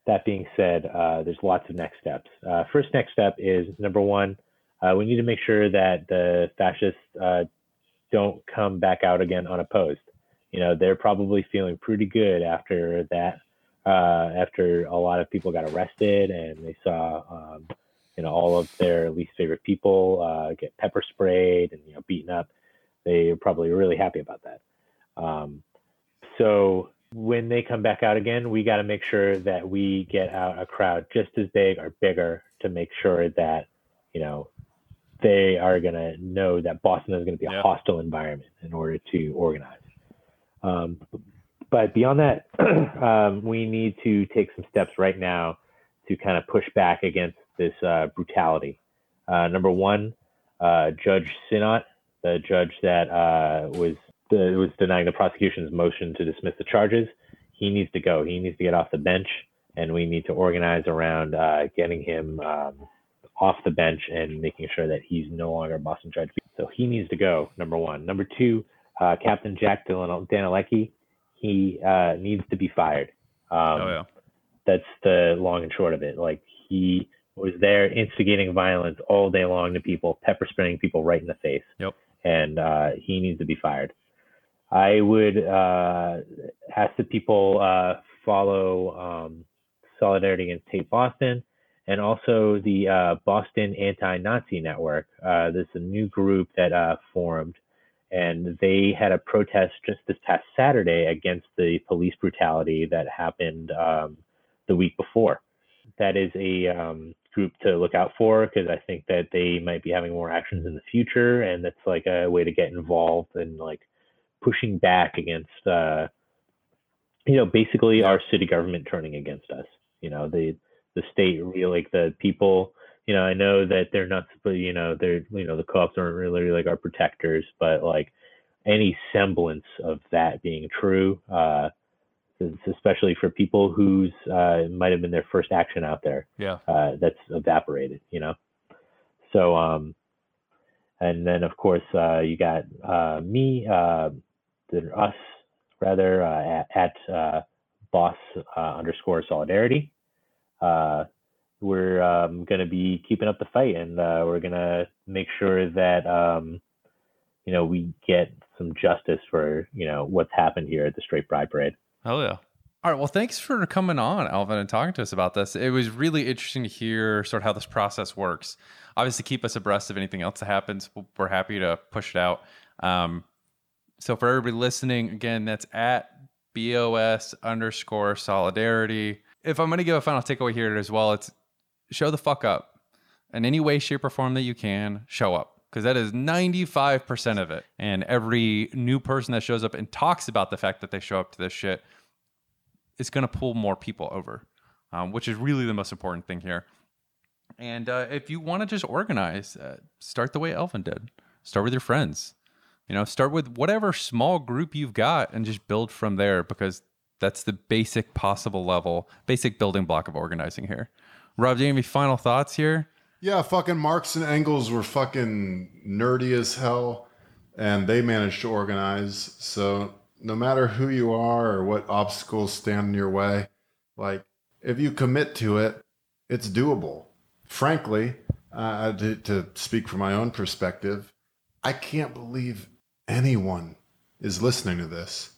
that being said, uh, there's lots of next steps. Uh, first next step is number one, uh, we need to make sure that the fascists uh, don't come back out again unopposed. You know, they're probably feeling pretty good after that, uh, after a lot of people got arrested and they saw, um, you know, all of their least favorite people uh, get pepper sprayed and, you know, beaten up. They are probably really happy about that. Um, so when they come back out again, we got to make sure that we get out a crowd just as big or bigger to make sure that, you know, they are going to know that Boston is going to be a Yeah. hostile environment in order to organize. Um, but beyond that, um, we need to take some steps right now to kind of push back against this uh, brutality. Uh, number one, uh, Judge Sinnott, the judge that uh, was the, was denying the prosecution's motion to dismiss the charges, he needs to go. He needs to get off the bench, and we need to organize around uh, getting him um, off the bench and making sure that he's no longer Boston judge. So he needs to go. Number one. Number two, uh, Captain Jack Dan- Danilecki, he uh, needs to be fired. Um, oh yeah. that's the long and short of it. Like he was there instigating violence all day long to people, pepper spraying people right in the face. Yep. And uh, he needs to be fired. I would uh, ask that people uh, follow um, Solidarity Against Hate Boston and also the uh, Boston Anti-Nazi Network. Uh, there's a new group that uh, formed, and they had a protest just this past Saturday against the police brutality that happened um, the week before. That is a um, group to look out for because I think that they might be having more actions in the future, and that's like a way to get involved and like pushing back against, uh, you know, basically our city government turning against us. You know, the the state really like the people. You know, I know that they're not, you know, they're you know the co-ops aren't really like our protectors, but like any semblance of that being true, uh, especially for people whose uh, might have been their first action out there Yeah. uh, that's evaporated, you know. So, um, and then of course uh, you got uh, me, uh, the, us rather uh, at, at uh, boss uh, underscore solidarity. Uh, we're um, going to be keeping up the fight, and uh, we're going to make sure that um, you know we get some justice for you know what's happened here at the Straight Pride Parade. Hell yeah. All right. Well, thanks for coming on, Alvin, and talking to us about this. It was really interesting to hear sort of how this process works. Obviously, keep us abreast of anything else that happens. We're happy to push it out. Um, so, for everybody listening, again, that's at BOS underscore solidarity. If I'm going to give a final takeaway here as well, it's show the fuck up in any way, shape, or form that you can. Show up because that is 95% of it. And every new person that shows up and talks about the fact that they show up to this shit is going to pull more people over, um, which is really the most important thing here. And uh, if you want to just organize, uh, start the way Elvin did. Start with your friends. You know, start with whatever small group you've got and just build from there because that's the basic possible level, basic building block of organizing here. Rob, do you have any final thoughts here? Yeah, fucking Marx and Engels were fucking nerdy as hell, and they managed to organize. So no matter who you are or what obstacles stand in your way, like if you commit to it, it's doable. Frankly, uh, to, to speak from my own perspective, I can't believe anyone is listening to this,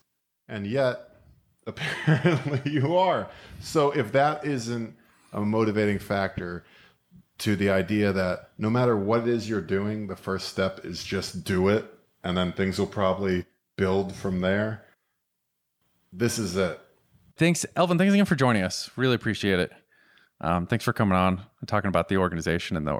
and yet apparently you are. So if that isn't a motivating factor to the idea that no matter what it is you're doing, the first step is just do it, and then things will probably build from there. This is it. Thanks, Elvin. Thanks again for joining us. Really appreciate it. Um, thanks for coming on and talking about the organization and the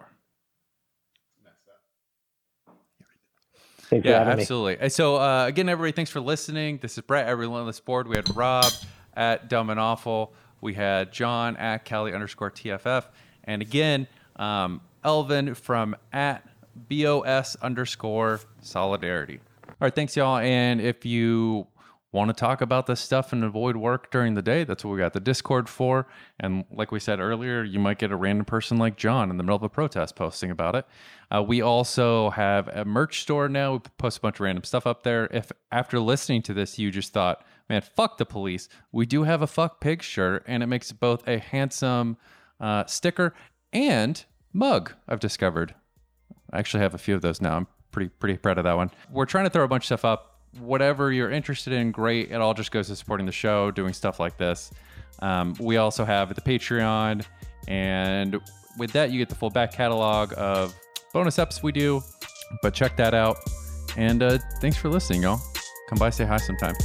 Thanks Yeah, having me. absolutely. Uh, So uh, again, everybody, thanks for listening. This is Brett at Relentless Board. We had Rob at Dumb and Awful. We had John at Cali underscore TFF. And again, um, Elvin from at BOS underscore Solidarity. All right, thanks, y'all. And if you want to talk about this stuff and avoid work during the day, that's what we got the Discord for. And like we said earlier, you might get a random person like John in the middle of a protest posting about it. Uh, we also have a merch store now. We post a bunch of random stuff up there. If after listening to this, you just thought, man, fuck the police, we do have a fuck pig shirt, and it makes both a handsome uh, sticker and mug, I've discovered. I actually have a few of those now. I'm pretty pretty proud of that one. We're trying to throw a bunch of stuff up whatever you're interested in, great. It all just goes to supporting the show, doing stuff like this. Um, we also have the Patreon, and with that, you get the full back catalog of bonus eps we do. But check that out. And uh, thanks for listening, y'all. Come by, say hi sometime.